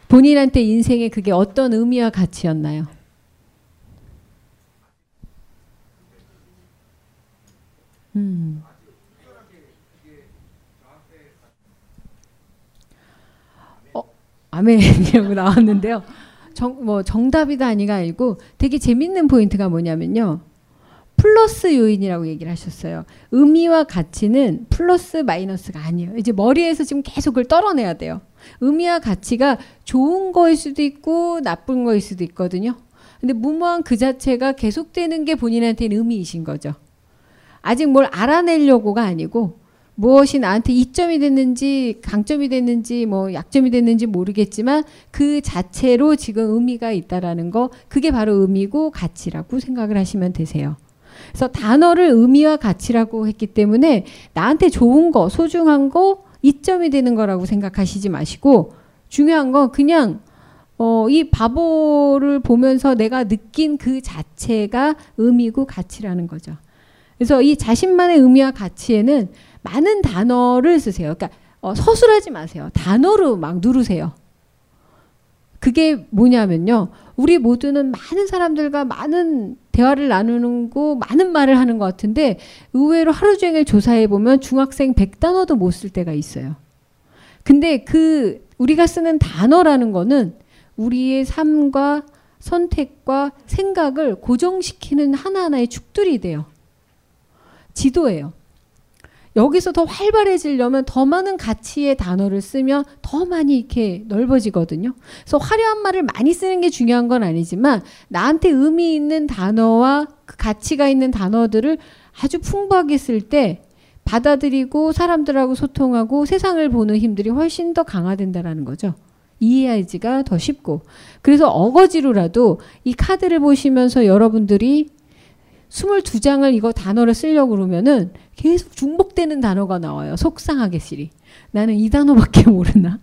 본인한테 인생에 그게 어떤 의미와 가치였나요? 음. 어, 아멘이라고 나왔는데요. 정, 뭐 정답이다 아니가 아니고 되게 재밌는 포인트가 뭐냐면요. 플러스 요인이라고 얘기를 하셨어요. 의미와 가치는 플러스 마이너스가 아니에요. 이제 머리에서 지금 계속 그걸 떨어내야 돼요. 의미와 가치가 좋은 거일 수도 있고 나쁜 거일 수도 있거든요. 근데 무모한 그 자체가 계속되는 게 본인한테는 의미이신 거죠. 아직 뭘 알아내려고가 아니고 무엇이 나한테 이점이 됐는지 강점이 됐는지 뭐 약점이 됐는지 모르겠지만 그 자체로 지금 의미가 있다라는 거 그게 바로 의미고 가치라고 생각을 하시면 되세요. 그래서 단어를 의미와 가치라고 했기 때문에 나한테 좋은 거, 소중한 거, 이점이 되는 거라고 생각하시지 마시고 중요한 건 그냥 어, 이 바보를 보면서 내가 느낀 그 자체가 의미고 가치라는 거죠. 그래서 이 자신만의 의미와 가치에는 많은 단어를 쓰세요. 그러니까 어, 서술하지 마세요. 단어로 막 누르세요. 그게 뭐냐면요. 우리 모두는 많은 사람들과 많은 대화를 나누는 거, 많은 말을 하는 것 같은데 의외로 하루 종일 조사해 보면 중학생 100단어도 못 쓸 때가 있어요. 근데 그 우리가 쓰는 단어라는 거는 우리의 삶과 선택과 생각을 고정시키는 하나하나의 축들이 돼요. 지도예요. 여기서 더 활발해지려면 더 많은 가치의 단어를 쓰면 더 많이 이렇게 넓어지거든요. 그래서 화려한 말을 많이 쓰는 게 중요한 건 아니지만 나한테 의미 있는 단어와 그 가치가 있는 단어들을 아주 풍부하게 쓸 때 받아들이고 사람들하고 소통하고 세상을 보는 힘들이 훨씬 더 강화된다라는 거죠. 이해하기가 더 쉽고. 그래서 어거지로라도 이 카드를 보시면서 여러분들이 22장을 이거 단어를 쓰려고 그러면은 계속 중복되는 단어가 나와요. 속상하게 시리. 나는 이 단어밖에 모르나?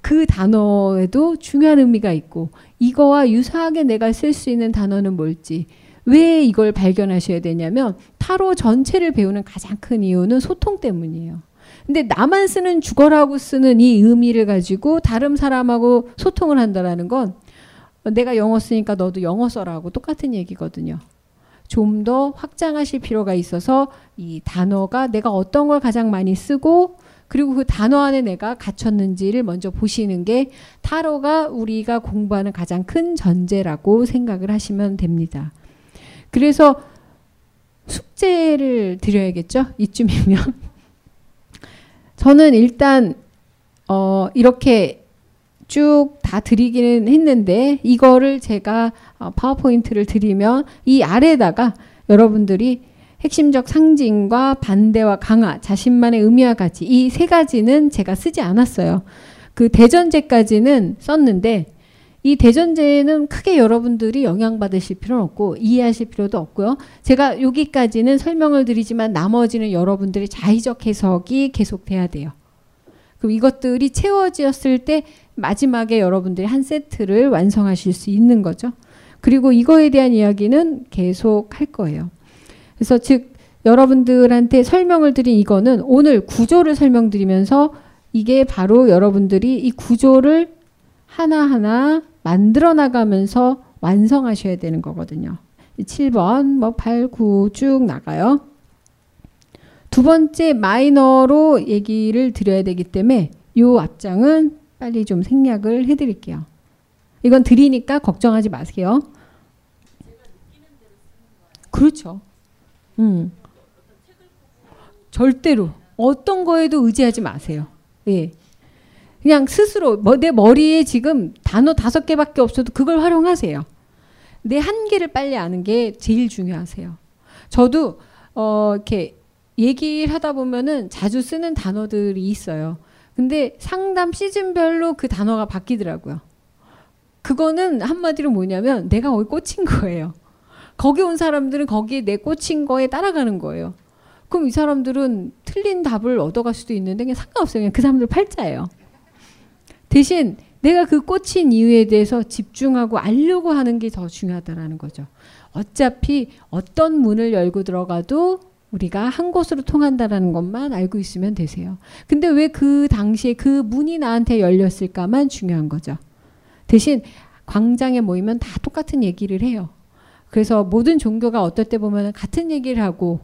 그 단어에도 중요한 의미가 있고 이거와 유사하게 내가 쓸 수 있는 단어는 뭘지 왜 이걸 발견하셔야 되냐면 타로 전체를 배우는 가장 큰 이유는 소통 때문이에요. 근데 나만 쓰는 죽어라고 쓰는 이 의미를 가지고 다른 사람하고 소통을 한다라는 건 내가 영어 쓰니까 너도 영어 써라고 똑같은 얘기거든요. 좀 더 확장하실 필요가 있어서 이 단어가 내가 어떤 걸 가장 많이 쓰고 그리고 그 단어 안에 내가 갇혔는지를 먼저 보시는 게 타로가 우리가 공부하는 가장 큰 전제라고 생각을 하시면 됩니다. 그래서 숙제를 드려야겠죠? 이쯤이면. 저는 일단 어 이렇게 쭉 다 드리기는 했는데 이거를 제가 어, 파워포인트를 드리면 이 아래다가 여러분들이 핵심적 상징과 반대와 강화, 자신만의 의미와 가치 이 세 가지는 제가 쓰지 않았어요. 그 대전제까지는 썼는데 이 대전제는 크게 여러분들이 영향받으실 필요는 없고 이해하실 필요도 없고요. 제가 여기까지는 설명을 드리지만 나머지는 여러분들이 자의적 해석이 계속돼야 돼요. 그럼 이것들이 채워졌을 때 마지막에 여러분들이 한 세트를 완성하실 수 있는 거죠. 그리고 이거에 대한 이야기는 계속 할 거예요. 그래서 즉 여러분들한테 설명을 드린 이거는 오늘 구조를 설명드리면서 이게 바로 여러분들이 이 구조를 하나하나 만들어 나가면서 완성하셔야 되는 거거든요. 7번, 뭐 8, 9 쭉 나가요. 두 번째 마이너로 얘기를 드려야 되기 때문에 이 앞장은 빨리 좀 생략을 해드릴게요. 이건 드리니까 걱정하지 마세요. 그렇죠. 음. 절대로 어떤 거에도 의지하지 마세요. 예. 그냥 스스로 뭐, 내 머리에 지금 단어 다섯 개밖에 없어도 그걸 활용하세요. 내 한계를 빨리 아는 게 제일 중요하세요. 저도 어 이렇게 얘기를 하다 보면은 자주 쓰는 단어들이 있어요. 근데 상담 시즌별로 그 단어가 바뀌더라고요. 그거는 한마디로 뭐냐면 내가 거기 꽂힌 거예요. 거기 온 사람들은 거기에 내 꽂힌 거에 따라가는 거예요. 그럼 이 사람들은 틀린 답을 얻어갈 수도 있는데 그냥 상관없어요. 그냥 그 사람들 팔자예요. 대신 내가 그 꽂힌 이유에 대해서 집중하고 알려고 하는 게 더 중요하다라는 거죠. 어차피 어떤 문을 열고 들어가도 우리가 한 곳으로 통한다라는 것만 알고 있으면 되세요. 근데 왜 그 당시에 그 문이 나한테 열렸을까만 중요한 거죠. 대신 광장에 모이면 다 똑같은 얘기를 해요. 그래서 모든 종교가 어떨 때 보면 같은 얘기를 하고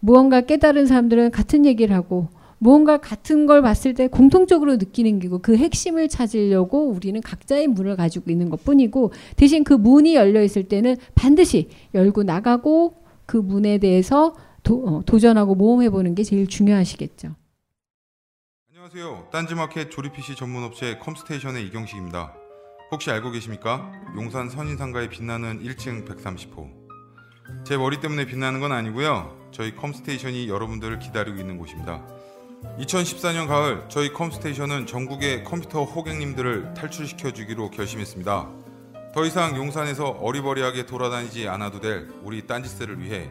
무언가 깨달은 사람들은 같은 얘기를 하고 무언가 같은 걸 봤을 때 공통적으로 느끼는 게고 그 핵심을 찾으려고 우리는 각자의 문을 가지고 있는 것 뿐이고 대신 그 문이 열려 있을 때는 반드시 열고 나가고 그 문에 대해서 도, 어, 도전하고 모험해 보는 게 제일 중요하시겠죠. 안녕하세요. 딴지마켓 조립 PC 전문 업체 컴스테이션의 이경식입니다. 혹시 알고 계십니까? 용산 선인상가에 빛나는 1층 130호. 제 머리 때문에 빛나는 건 아니고요. 저희 컴스테이션이 여러분들을 기다리고 있는 곳입니다. 2014년 가을 저희 컴스테이션은 전국의 컴퓨터 호갱님들을 탈출시켜 주기로 결심했습니다. 더 이상 용산에서 어리버리하게 돌아다니지 않아도 될 우리 딴지스를 위해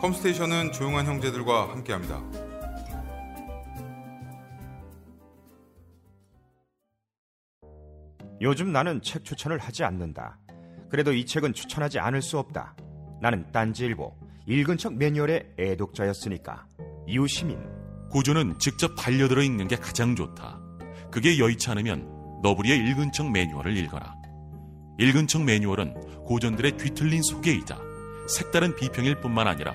컴스테이션은 조용한 형제들과 함께합니다. 요즘 나는 책 추천을 하지 않는다. 그래도 이 책은 추천하지 않을 수 없다. 나는 딴지일보 읽은 척 매뉴얼의 애독자였으니까. 이웃 시민 고전은 직접 반려들어 읽는 게 가장 좋다. 그게 여의치 않으면 너부리의 읽은 척 매뉴얼을 읽어라. 읽은 척 매뉴얼은 고전들의 뒤틀린 소개이자 색다른 비평일 뿐만 아니라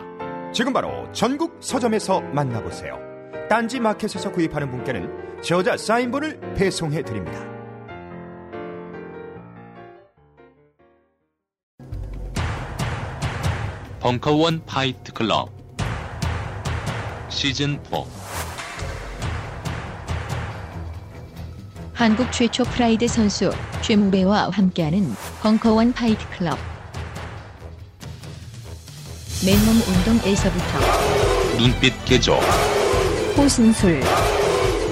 지금 바로 전국 서점에서 만나보세요. 딴지 마켓에서 구입하는 분께는 저자 사인본을 배송해 드립니다. 벙커원 파이트 클럽 시즌 4 한국 최초 프라이드 선수 최무배와 함께하는 벙커원 파이트 클럽. 맨몸 운동에서부터 눈빛 개조 호신술,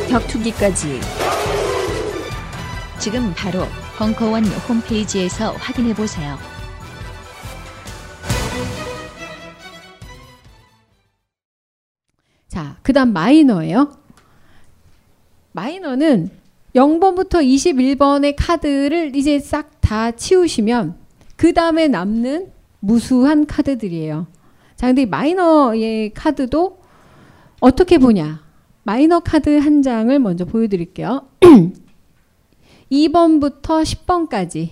격투기까지. 지금 바로 벙커원 홈페이지에서 확인해 보세요. 자, 그다음 마이너예요. 마이너는 0번부터 21번의 카드를 이제 싹 다 치우시면 그 다음에 남는 무수한 카드들이에요. 자, 근데 이 마이너의 카드도 어떻게 보냐? 마이너 카드 한 장을 먼저 보여드릴게요. 2번부터 10번까지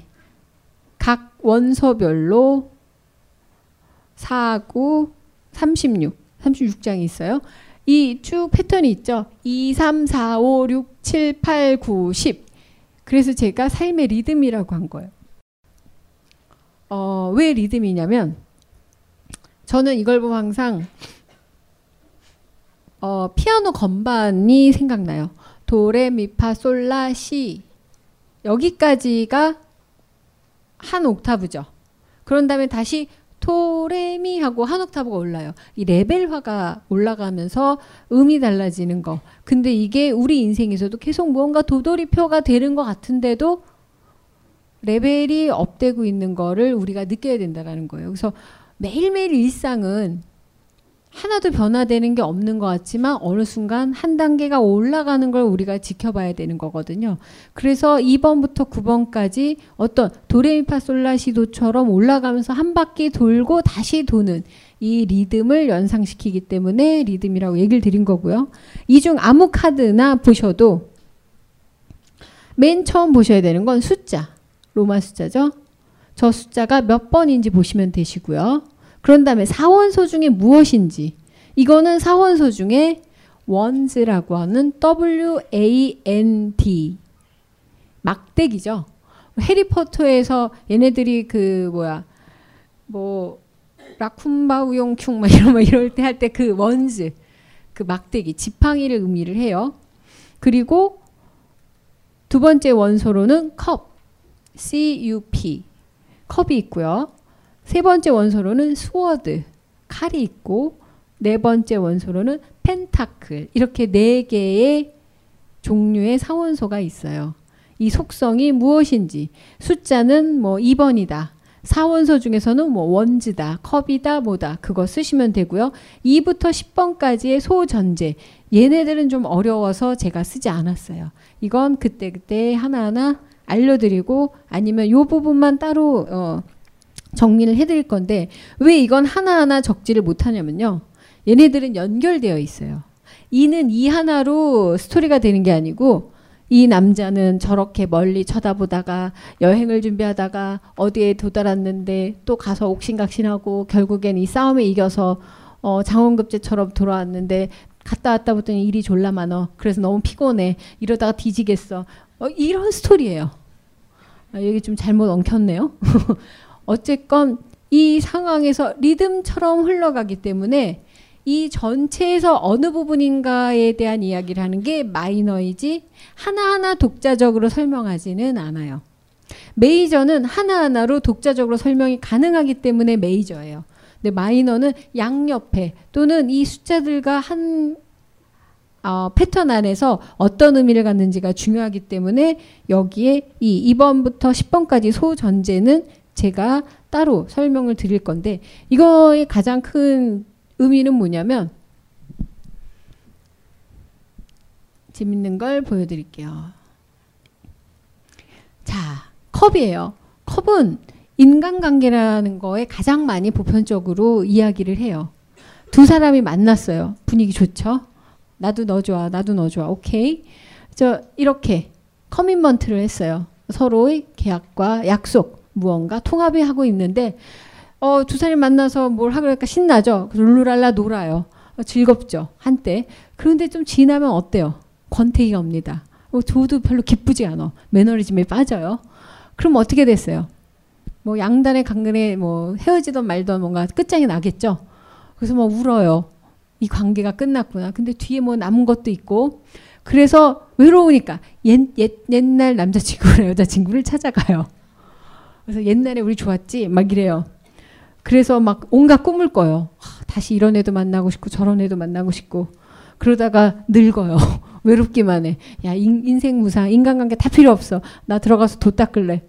각 원서별로 49, 36, 36장이 있어요. 이 쭉 패턴이 있죠. 2, 3, 4, 5, 6, 7, 8, 9, 10. 그래서 제가 삶의 리듬이라고 한 거예요. 어, 왜 리듬이냐면 저는 이걸 보면 항상 어, 피아노 건반이 생각나요. 도레미파솔라 시 여기까지가 한 옥타브죠. 그런 다음에 다시 토레미 하고 한 옥타브가 올라요. 이 레벨화가 올라가면서 음이 달라지는 거. 근데 이게 우리 인생에서도 계속 무언가 도돌이표가 되는 것 같은데도 레벨이 업되고 있는 거를 우리가 느껴야 된다라는 거예요. 그래서 매일매일 일상은 하나도 변화되는 게 없는 것 같지만 어느 순간 한 단계가 올라가는 걸 우리가 지켜봐야 되는 거거든요. 그래서 2번부터 9번까지 어떤 도레미파솔라시도처럼 올라가면서 한 바퀴 돌고 다시 도는 이 리듬을 연상시키기 때문에 리듬이라고 얘기를 드린 거고요. 이 중 아무 카드나 보셔도 맨 처음 보셔야 되는 건 숫자. 로마 숫자죠. 저 숫자가 몇 번인지 보시면 되시고요. 그런 다음에 사원소 중에 무엇인지 이거는 사원소 중에 wands라고 하는 W A N D 막대기죠. 해리포터에서 얘네들이 그 뭐야 뭐 라쿤바우용충 막 이런 막 이럴 때 할 때 그 wands 그 막대기 지팡이를 의미를 해요. 그리고 두 번째 원소로는 컵 CUP 컵이 있고요. 세 번째 원소로는 sword 칼이 있고 네 번째 원소로는 펜타클 이렇게 네 개의 종류의 사원소가 있어요. 이 속성이 무엇인지 숫자는 뭐 2번이다. 사원소 중에서는 뭐 원즈다, 컵이다, 뭐다 그거 쓰시면 되고요. 2부터 10번까지의 소전제 얘네들은 좀 어려워서 제가 쓰지 않았어요. 이건 그때 그때 하나하나 알려드리고 아니면 요 부분만 따로 어, 정리를 해드릴 건데 왜 이건 하나하나 적지를 못하냐면요. 얘네들은 연결되어 있어요. 이는 이 하나로 스토리가 되는 게 아니고 이 남자는 저렇게 멀리 쳐다보다가 여행을 준비하다가 어디에 도달했는데 또 가서 옥신각신하고 결국엔 이 싸움에 이겨서 어, 장원급제처럼 돌아왔는데 갔다 왔다 보더니 일이 졸라 많어. 그래서 너무 피곤해. 이러다가 뒤지겠어. 어, 이런 스토리예요. 아, 여기 좀 잘못 엉켰네요. 어쨌건 이 상황에서 리듬처럼 흘러가기 때문에 이 전체에서 어느 부분인가에 대한 이야기를 하는 게 마이너이지 하나하나 독자적으로 설명하지는 않아요. 메이저는 하나하나로 독자적으로 설명이 가능하기 때문에 메이저예요. 근데 마이너는 양옆에 또는 이 숫자들과 한 어, 패턴 안에서 어떤 의미를 갖는지가 중요하기 때문에 여기에 이 2번부터 10번까지 소전제는 제가 따로 설명을 드릴 건데 이거의 가장 큰 의미는 뭐냐면 재밌는 걸 보여드릴게요. 자, 컵이에요. 컵은 인간관계라는 거에 가장 많이 보편적으로 이야기를 해요. 두 사람이 만났어요. 분위기 좋죠? 나도 너 좋아, 나도 너 좋아. 오케이. 저 이렇게 커밋먼트를 했어요. 서로의 계약과 약속, 무언가 통합이 하고 있는데 어, 두 사람이 만나서 뭘 하려니까 신나죠. 룰루랄라 놀아요. 어, 즐겁죠. 한때. 그런데 좀 지나면 어때요? 권태기가 옵니다. 어, 저도 별로 기쁘지 않아. 매너리즘에 빠져요. 그럼 어떻게 됐어요? 뭐 양단의 강간에 뭐 헤어지던 말던 뭔가 끝장이 나겠죠. 그래서 뭐 울어요. 이 관계가 끝났구나. 근데 뒤에 뭐 남은 것도 있고. 그래서 외로우니까 옛, 옛, 옛날 남자친구나 여자친구를 찾아가요. 그래서 옛날에 우리 좋았지? 막 이래요. 그래서 막 온갖 꿈을 꿔요. 하, 다시 이런 애도 만나고 싶고 저런 애도 만나고 싶고. 그러다가 늙어요. 외롭기만 해. 야, 인, 인생 무상, 인간관계 다 필요 없어. 나 들어가서 도 닦을래.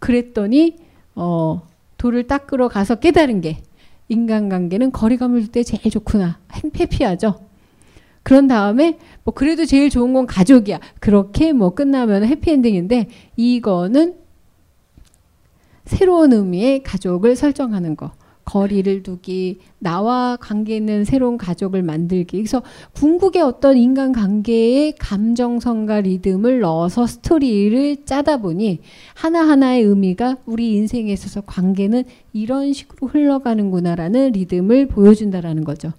그랬더니, 어, 돌을 닦으러 가서 깨달은 게 인간관계는 거리감을 둘때 제일 좋구나. 행패 피하죠. 그런 다음에 뭐 그래도 제일 좋은 건 가족이야. 그렇게 뭐 끝나면 해피엔딩인데 이거는 새로운 의미의 가족을 설정하는 거. 거리를 두기, 나와 관계 있는 새로운 가족을 만들기. 그래서 궁극의 어떤 인간 관계의 감정성과 리듬을 넣어서 스토리를 짜다 보니 하나하나의 의미가 우리 인생에 있어서 관계는 이런 식으로 흘러가는구나라는 리듬을 보여준다라는 거죠.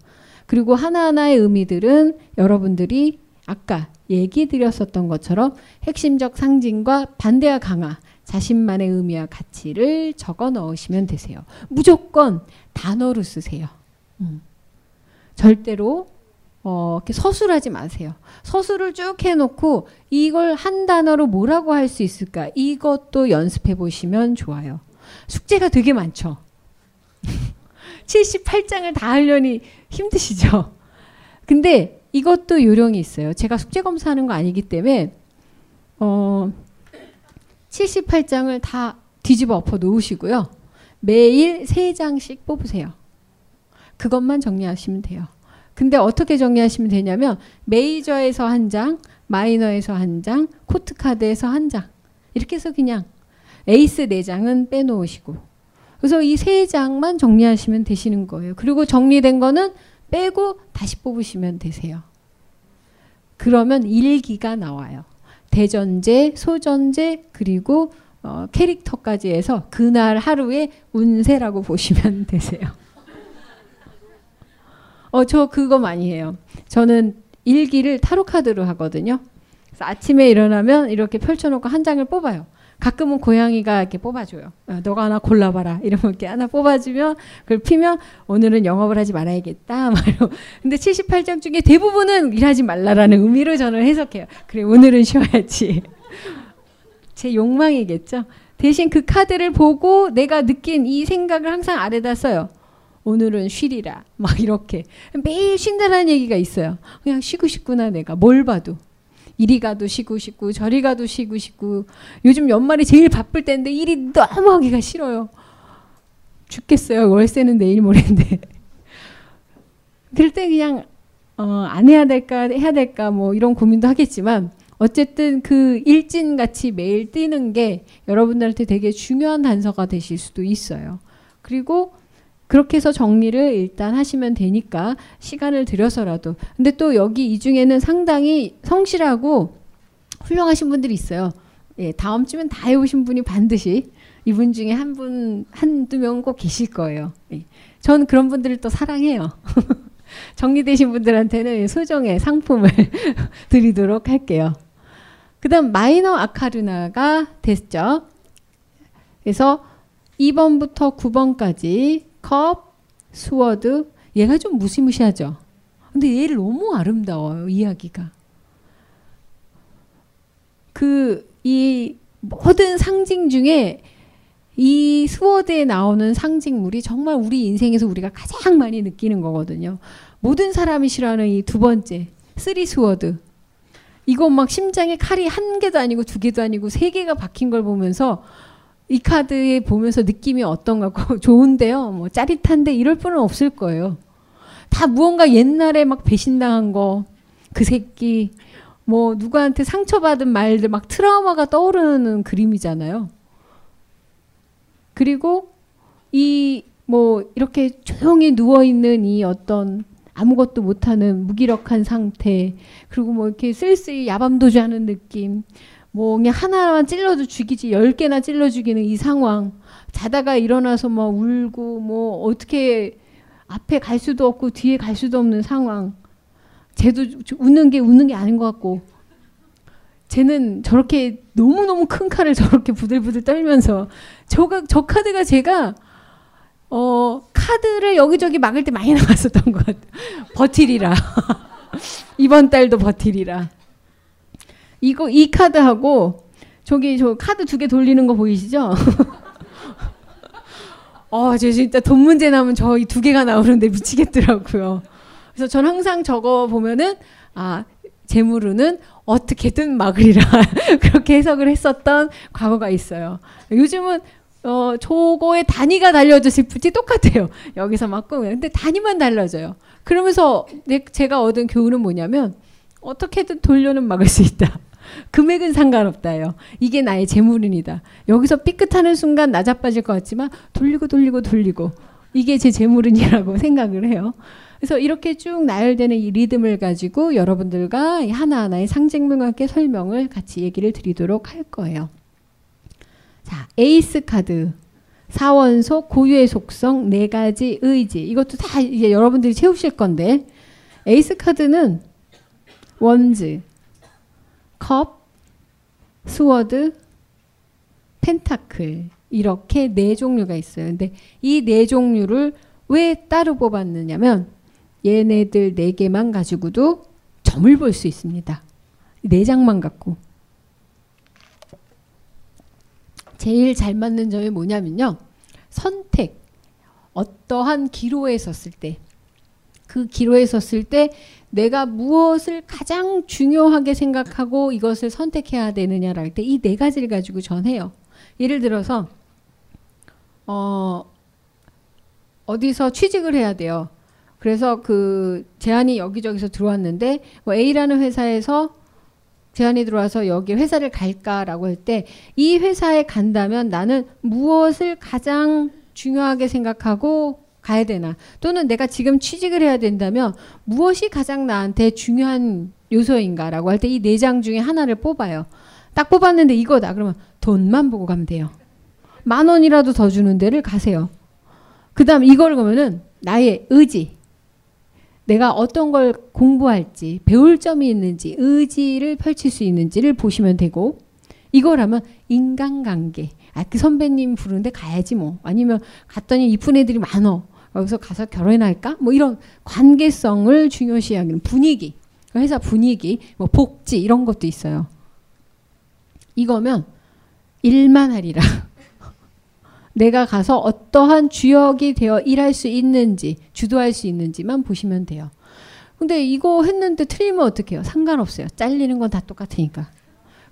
그리고 하나하나의 의미들은 여러분들이 아까 얘기 드렸었던 것처럼 핵심적 상징과 반대와 강화, 자신만의 의미와 가치를 적어 넣으시면 되세요. 무조건 단어로 쓰세요. 음. 절대로 어, 이렇게 서술하지 마세요. 서술을 쭉 해놓고 이걸 한 단어로 뭐라고 할 수 있을까? 이것도 연습해 보시면 좋아요. 숙제가 되게 많죠. 78장을 다 하려니 힘드시죠? 근데 이것도 요령이 있어요. 제가 숙제 검사하는 거 아니기 때문에 어, 78장을 다 뒤집어 엎어 놓으시고요. 매일 3장씩 뽑으세요. 그것만 정리하시면 돼요. 근데 어떻게 정리하시면 되냐면 메이저에서 한 장, 마이너에서 한 장, 코트 카드에서 한 장. 이렇게 해서 그냥 에이스 4장은 빼놓으시고. 그래서 이세 장만 정리하시면 되시는 거예요. 그리고 정리된 거는 빼고 다시 뽑으시면 되세요. 그러면 일기가 나와요. 대전제, 소전제, 그리고 어, 캐릭터까지 해서 그날 하루의 운세라고 보시면 되세요. 어, 저 그거 많이 해요. 저는 일기를 타로 카드로 하거든요. 아침에 일어나면 이렇게 펼쳐놓고 한 장을 뽑아요. 가끔은 고양이가 이렇게 뽑아줘요. 어, 너가 하나 골라봐라. 이러면 이렇게 하나 뽑아주면 그걸 피면 오늘은 영업을 하지 말아야겠다. 말로. 근데 78장 중에 대부분은 일하지 말라라는 의미로 저는 해석해요. 그래 오늘은 쉬어야지. 제 욕망이겠죠. 대신 그 카드를 보고 내가 느낀 이 생각을 항상 아래다 써요. 오늘은 쉬리라. 막 이렇게. 매일 쉰다라는 얘기가 있어요. 그냥 쉬고 싶구나, 내가. 뭘 봐도. 이리 가도 쉬고 싶고, 저리 가도 쉬고 싶고. 요즘 연말이 제일 바쁠 때인데 일이 너무 하기가 싫어요. 죽겠어요. 월세는 내일 모레인데. 그럴 때 그냥, 어, 안 해야 될까, 해야 될까, 뭐 이런 고민도 하겠지만, 어쨌든 그 일진 같이 매일 뛰는 게 여러분들한테 되게 중요한 단서가 되실 수도 있어요. 그리고 그렇게 해서 정리를 일단 하시면 되니까 시간을 들여서라도. 근데 또 여기 이 중에는 상당히 성실하고 훌륭하신 분들이 있어요. 예, 다음 주면 다 해오신 분이 반드시 이분 중에 한 분, 한두 명 꼭 계실 거예요. 예. 전 그런 분들을 또 사랑해요. 정리되신 분들한테는 소정의 상품을 드리도록 할게요. 그 다음 마이너 아카르나가 됐죠. 그래서 2번부터 9번까지 컵, sword 얘가 좀 무시무시하죠. 근데 얘를 너무 아름다워요 이야기가. 그 이 모든 상징 중에 이 sword에 나오는 상징물이 정말 우리 인생에서 우리가 가장 많이 느끼는 거거든요. 모든 사람이 싫어하는 이 두 번째 three sword. 이거 막 심장에 칼이 한 개도 아니고 두 개도 아니고 세 개가 박힌 걸 보면서 이 카드에 보면서 느낌이 어떤가 좋은데요. 뭐 짜릿한데 이럴 분은 없을 거예요. 다 무언가 옛날에 막 배신당한 거, 그 새끼, 뭐 누구한테 상처받은 말들 막 트라우마가 떠오르는 그림이잖아요. 그리고 이 뭐 이렇게 조용히 누워 있는 이 어떤 아무것도 못하는 무기력한 상태, 그리고 뭐 이렇게 쓸쓸히 야밤도주하는 느낌, 뭐 그냥 하나만 찔러도 죽이지 열 개나 찔러 죽이는 이 상황. 자다가 일어나서 뭐 울고 뭐 어떻게 앞에 갈 수도 없고 뒤에 갈 수도 없는 상황. 쟤도 웃는 게 웃는 게 아닌 것 같고. 쟤는 저렇게 너무너무 큰 칼을 저렇게 부들부들 떨면서 저가 저 카드가 제가 어 카드를 여기저기 막을 때 많이 나왔었던 것 같아요 버틸이라. 이번 달도 버틸이라 이거 이 카드하고 저기 저 카드 두 개 돌리는 거 보이시죠? 어, 저 진짜 돈 문제 나면 저 이 두 개가 나오는데 미치겠더라고요. 그래서 전 항상 저거 보면은 아 재물은 어떻게든 막으리라 그렇게 해석을 했었던 과거가 있어요. 요즘은 어 저거에 단위가 달려졌을 뿐이 똑같아요. 여기서 막고 근데 단위만 달라져요. 그러면서 내, 제가 얻은 교훈은 뭐냐면 어떻게든 돌려는 막을 수 있다. 금액은 상관없다요. 이게 나의 재물운이다. 여기서 삐끗하는 순간 나자빠질 것 같지만 돌리고 돌리고 돌리고 이게 제 재물운이라고 생각을 해요. 그래서 이렇게 쭉 나열되는 이 리듬을 가지고 여러분들과 하나하나의 상징물과 함께 설명을 같이 얘기를 드리도록 할 거예요. 자, 에이스 카드. 사원소, 고유의 속성, 네 가지 의지. 이것도 다 이제 여러분들이 채우실 건데, 에이스 카드는 wands, 컵, sword, pentacle 이렇게 네 종류가 있어요. 근데 이 네 종류를 왜 따로 뽑았느냐면 얘네들 네 개만 가지고도 점을 볼 수 있습니다. 네 장만 갖고 제일 잘 맞는 점이 뭐냐면요. 선택. 어떠한 기로에 섰을 때, 그 기로에 섰을 때 내가 무엇을 가장 중요하게 생각하고 이것을 선택해야 되느냐랄 때 이 네 가지를 가지고 전해요. 예를 들어서 어 어디서 취직을 해야 돼요. 그래서 그 제안이 여기저기서 들어왔는데 뭐 A라는 회사에서 제안이 들어와서 여기 회사를 갈까라고 할 때 이 회사에 간다면 나는 무엇을 가장 중요하게 생각하고 가야 되나 또는 내가 지금 취직을 해야 된다면 무엇이 가장 나한테 중요한 요소인가라고 할 때 이 네 장 중에 하나를 뽑아요. 딱 뽑았는데 이거다. 그러면 돈만 보고 가면 돼요. 만 원이라도 더 주는 데를 가세요. 그 다음 이걸 보면은 나의 의지. 내가 어떤 걸 공부할지, 배울 점이 있는지, 의지를 펼칠 수 있는지를 보시면 되고, 이거라면 인간관계. 아, 그 선배님 부르는데 가야지 뭐. 아니면 갔더니 이쁜 애들이 많어. 여기서 가서 결혼할까? 뭐 이런 관계성을 중요시하는 분위기. 회사 분위기, 뭐 복지 이런 것도 있어요. 이거면 일만 하리라. 내가 가서 어떠한 주역이 되어 일할 수 있는지, 주도할 수 있는지만 보시면 돼요. 근데 이거 했는데 틀리면 어떡해요? 상관없어요. 잘리는 건 다 똑같으니까.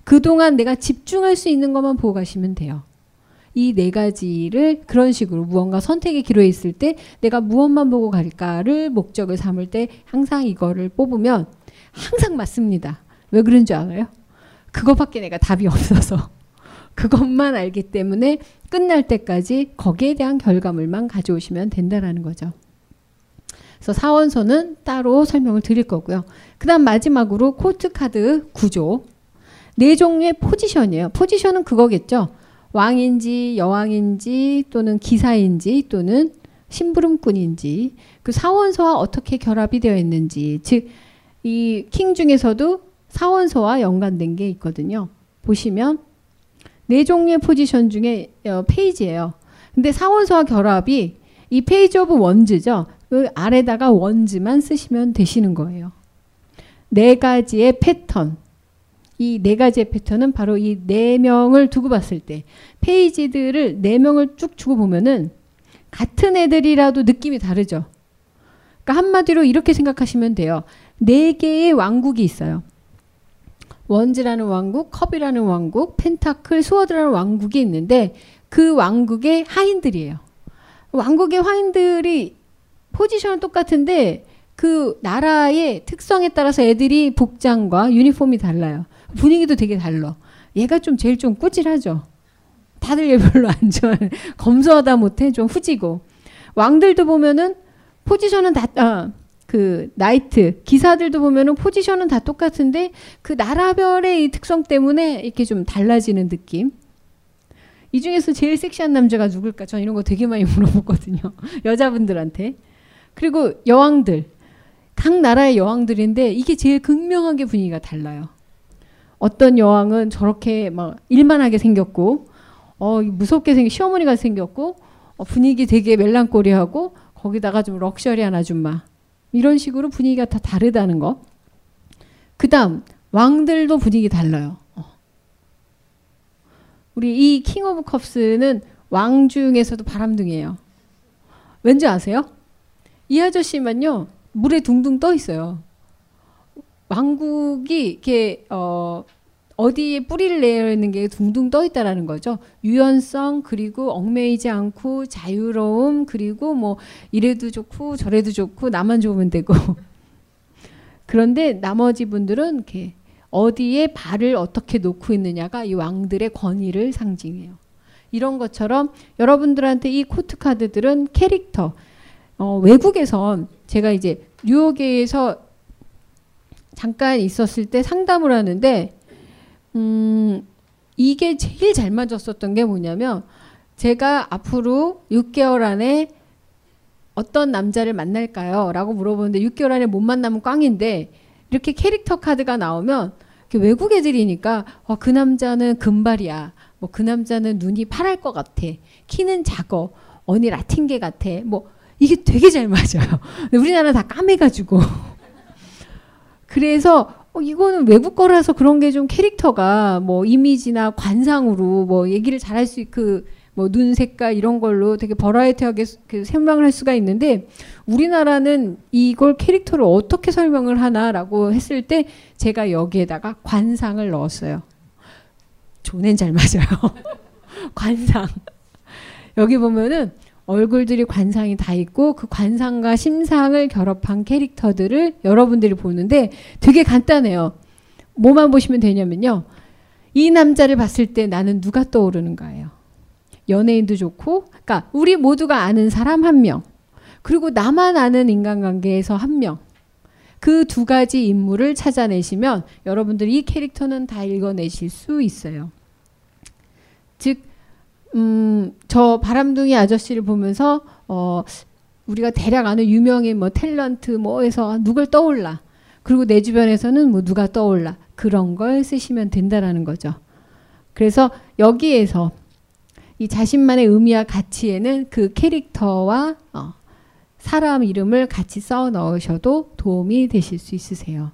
그동안 내가 집중할 수 있는 것만 보고 가시면 돼요. 이 네 가지를 그런 식으로 무언가 선택의 기로에 있을 때 내가 무엇만 보고 갈까를 목적을 삼을 때 항상 이거를 뽑으면 항상 맞습니다. 왜 그런 줄 알아요? 그거밖에 내가 답이 없어서. 그것만 알기 때문에 끝날 때까지 거기에 대한 결과물만 가져오시면 된다라는 거죠. 그래서 사원소는 따로 설명을 드릴 거고요. 그 다음 마지막으로 코트 카드 구조. 네 종류의 포지션이에요. 포지션은 그거겠죠. 왕인지 여왕인지 또는 기사인지 또는 심부름꾼인지 그 사원소와 어떻게 결합이 되어 있는지 즉 이 킹 중에서도 사원소와 연관된 게 있거든요. 보시면 네 종류의 포지션 중에 어, Page예요. 근데 사원소와 결합이 이 Page of Wands죠. 그 아래다가 Wands만 쓰시면 되시는 거예요. 네 가지의 패턴. 이 네 가지의 패턴은 바로 이 네 명을 두고 봤을 때 Page들을 네 명을 쭉 두고 보면은 같은 애들이라도 느낌이 다르죠. 그러니까 한마디로 이렇게 생각하시면 돼요. 네 개의 왕국이 있어요. Wands라는 왕국, 컵이라는 왕국, Pentacle, Sword라는 왕국이 있는데 그 왕국의 하인들이에요. 왕국의 하인들이 포지션은 똑같은데 그 나라의 특성에 따라서 애들이 복장과 유니폼이 달라요. 분위기도 되게 달라. 얘가 좀 제일 좀 꾸질하죠. 다들 얘 별로 안 좋아해. 검소하다 못해 좀 후지고. 왕들도 보면은 포지션은 다, 아, 그 나이트 기사들도 보면은 포지션은 다 똑같은데 그 나라별의 이 특성 때문에 이렇게 좀 달라지는 느낌. 이 중에서 제일 섹시한 남자가 누굴까? 전 이런 거 되게 많이 물어보거든요. 여자분들한테. 그리고 여왕들. 각 나라의 여왕들인데 이게 제일 극명하게 분위기가 달라요. 어떤 여왕은 저렇게 막 일만하게 생겼고, 어, 무섭게 생긴 시어머니가 생겼고, 어, 분위기 되게 멜랑꼬리하고, 거기다가 좀 럭셔리한 아줌마. 이런 식으로 분위기가 다 다르다는 거. 그 다음, 왕들도 분위기 달라요. 어. 우리 이 King of Cups는 왕 중에서도 바람둥이에요. 왠지 아세요? 이 아저씨만요, 물에 둥둥 떠 있어요. 왕국이 이렇게, 어, 어디에 뿌리를 내려 있는 게 둥둥 떠 있다라는 거죠. 유연성 그리고 얽매이지 않고 자유로움 그리고 뭐 이래도 좋고 저래도 좋고 나만 좋으면 되고 그런데 나머지 분들은 이렇게 어디에 발을 어떻게 놓고 있느냐가 이 왕들의 권위를 상징해요. 이런 것처럼 여러분들한테 이 코트 카드들은 캐릭터 어, 외국에선 제가 이제 뉴욕에서 잠깐 있었을 때 상담을 하는데 음, 이게 제일 잘 맞았었던 게 뭐냐면 제가 앞으로 6개월 안에 어떤 남자를 만날까요? 라고 물어보는데 6개월 안에 못 만나면 꽝인데 이렇게 캐릭터 카드가 나오면 외국 애들이니까 어, 그 남자는 금발이야. 뭐 그 남자는 눈이 파랄 것 같아. 키는 작어. 언니 라틴계 같아. 뭐 이게 되게 잘 맞아요. 우리나라 다 까매가지고. 그래서 어, 이거는 외국 거라서 그런 게 좀 캐릭터가 뭐 이미지나 관상으로 뭐 얘기를 잘할 수 그 뭐 눈 색깔 이런 걸로 되게 버라이어티하게 스- 그 설명을 할 수가 있는데 우리나라는 이걸 캐릭터를 어떻게 설명을 하나라고 했을 때 제가 여기에다가 관상을 넣었어요. 조낸 잘 맞아요. 관상. 여기 보면은 얼굴들이 관상이 다 있고 그 관상과 심상을 결합한 캐릭터들을 여러분들이 보는데 되게 간단해요. 뭐만 보시면 되냐면요. 이 남자를 봤을 때 나는 누가 떠오르는가예요. 연예인도 좋고, 그러니까 우리 모두가 아는 사람 한 명, 그리고 나만 아는 인간관계에서 한 명. 그 두 가지 인물을 찾아내시면 여러분들이 이 캐릭터는 다 읽어내실 수 있어요. 즉, 음, 저 바람둥이 아저씨를 보면서 어, 우리가 대략 아는 유명인 뭐 탤런트 뭐 해서 누굴 떠올라. 그리고 내 주변에서는 뭐 누가 떠올라. 그런 걸 쓰시면 된다라는 거죠. 그래서 여기에서 이 자신만의 의미와 가치에는 그 캐릭터와 어, 사람 이름을 같이 써 넣으셔도 도움이 되실 수 있으세요.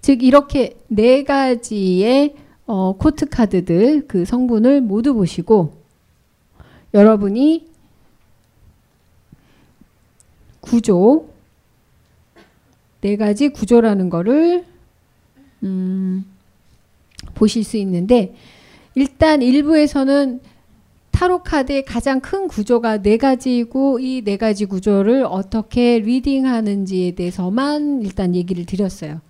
즉 이렇게 네 가지의 어, 코트 카드들 그 성분을 모두 보시고 여러분이 구조 네 가지 구조라는 거를 음, 보실 수 있는데 일단 일부에서는 타로 카드의 가장 큰 구조가 네 가지이고 이 네 가지 구조를 어떻게 reading하는지에 대해서만 일단 얘기를 드렸어요.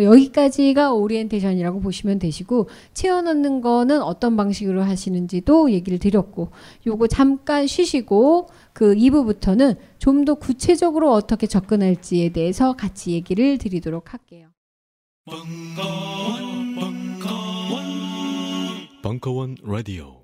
뭐 여기까지가 오리엔테이션이라고 보시면 되시고 채워 넣는 거는 어떤 방식으로 하시는지도 얘기를 드렸고 요거 잠깐 쉬시고 그 2부부터는 좀 더 구체적으로 어떻게 접근할지에 대해서 같이 얘기를 드리도록 할게요. 벙커원 라디오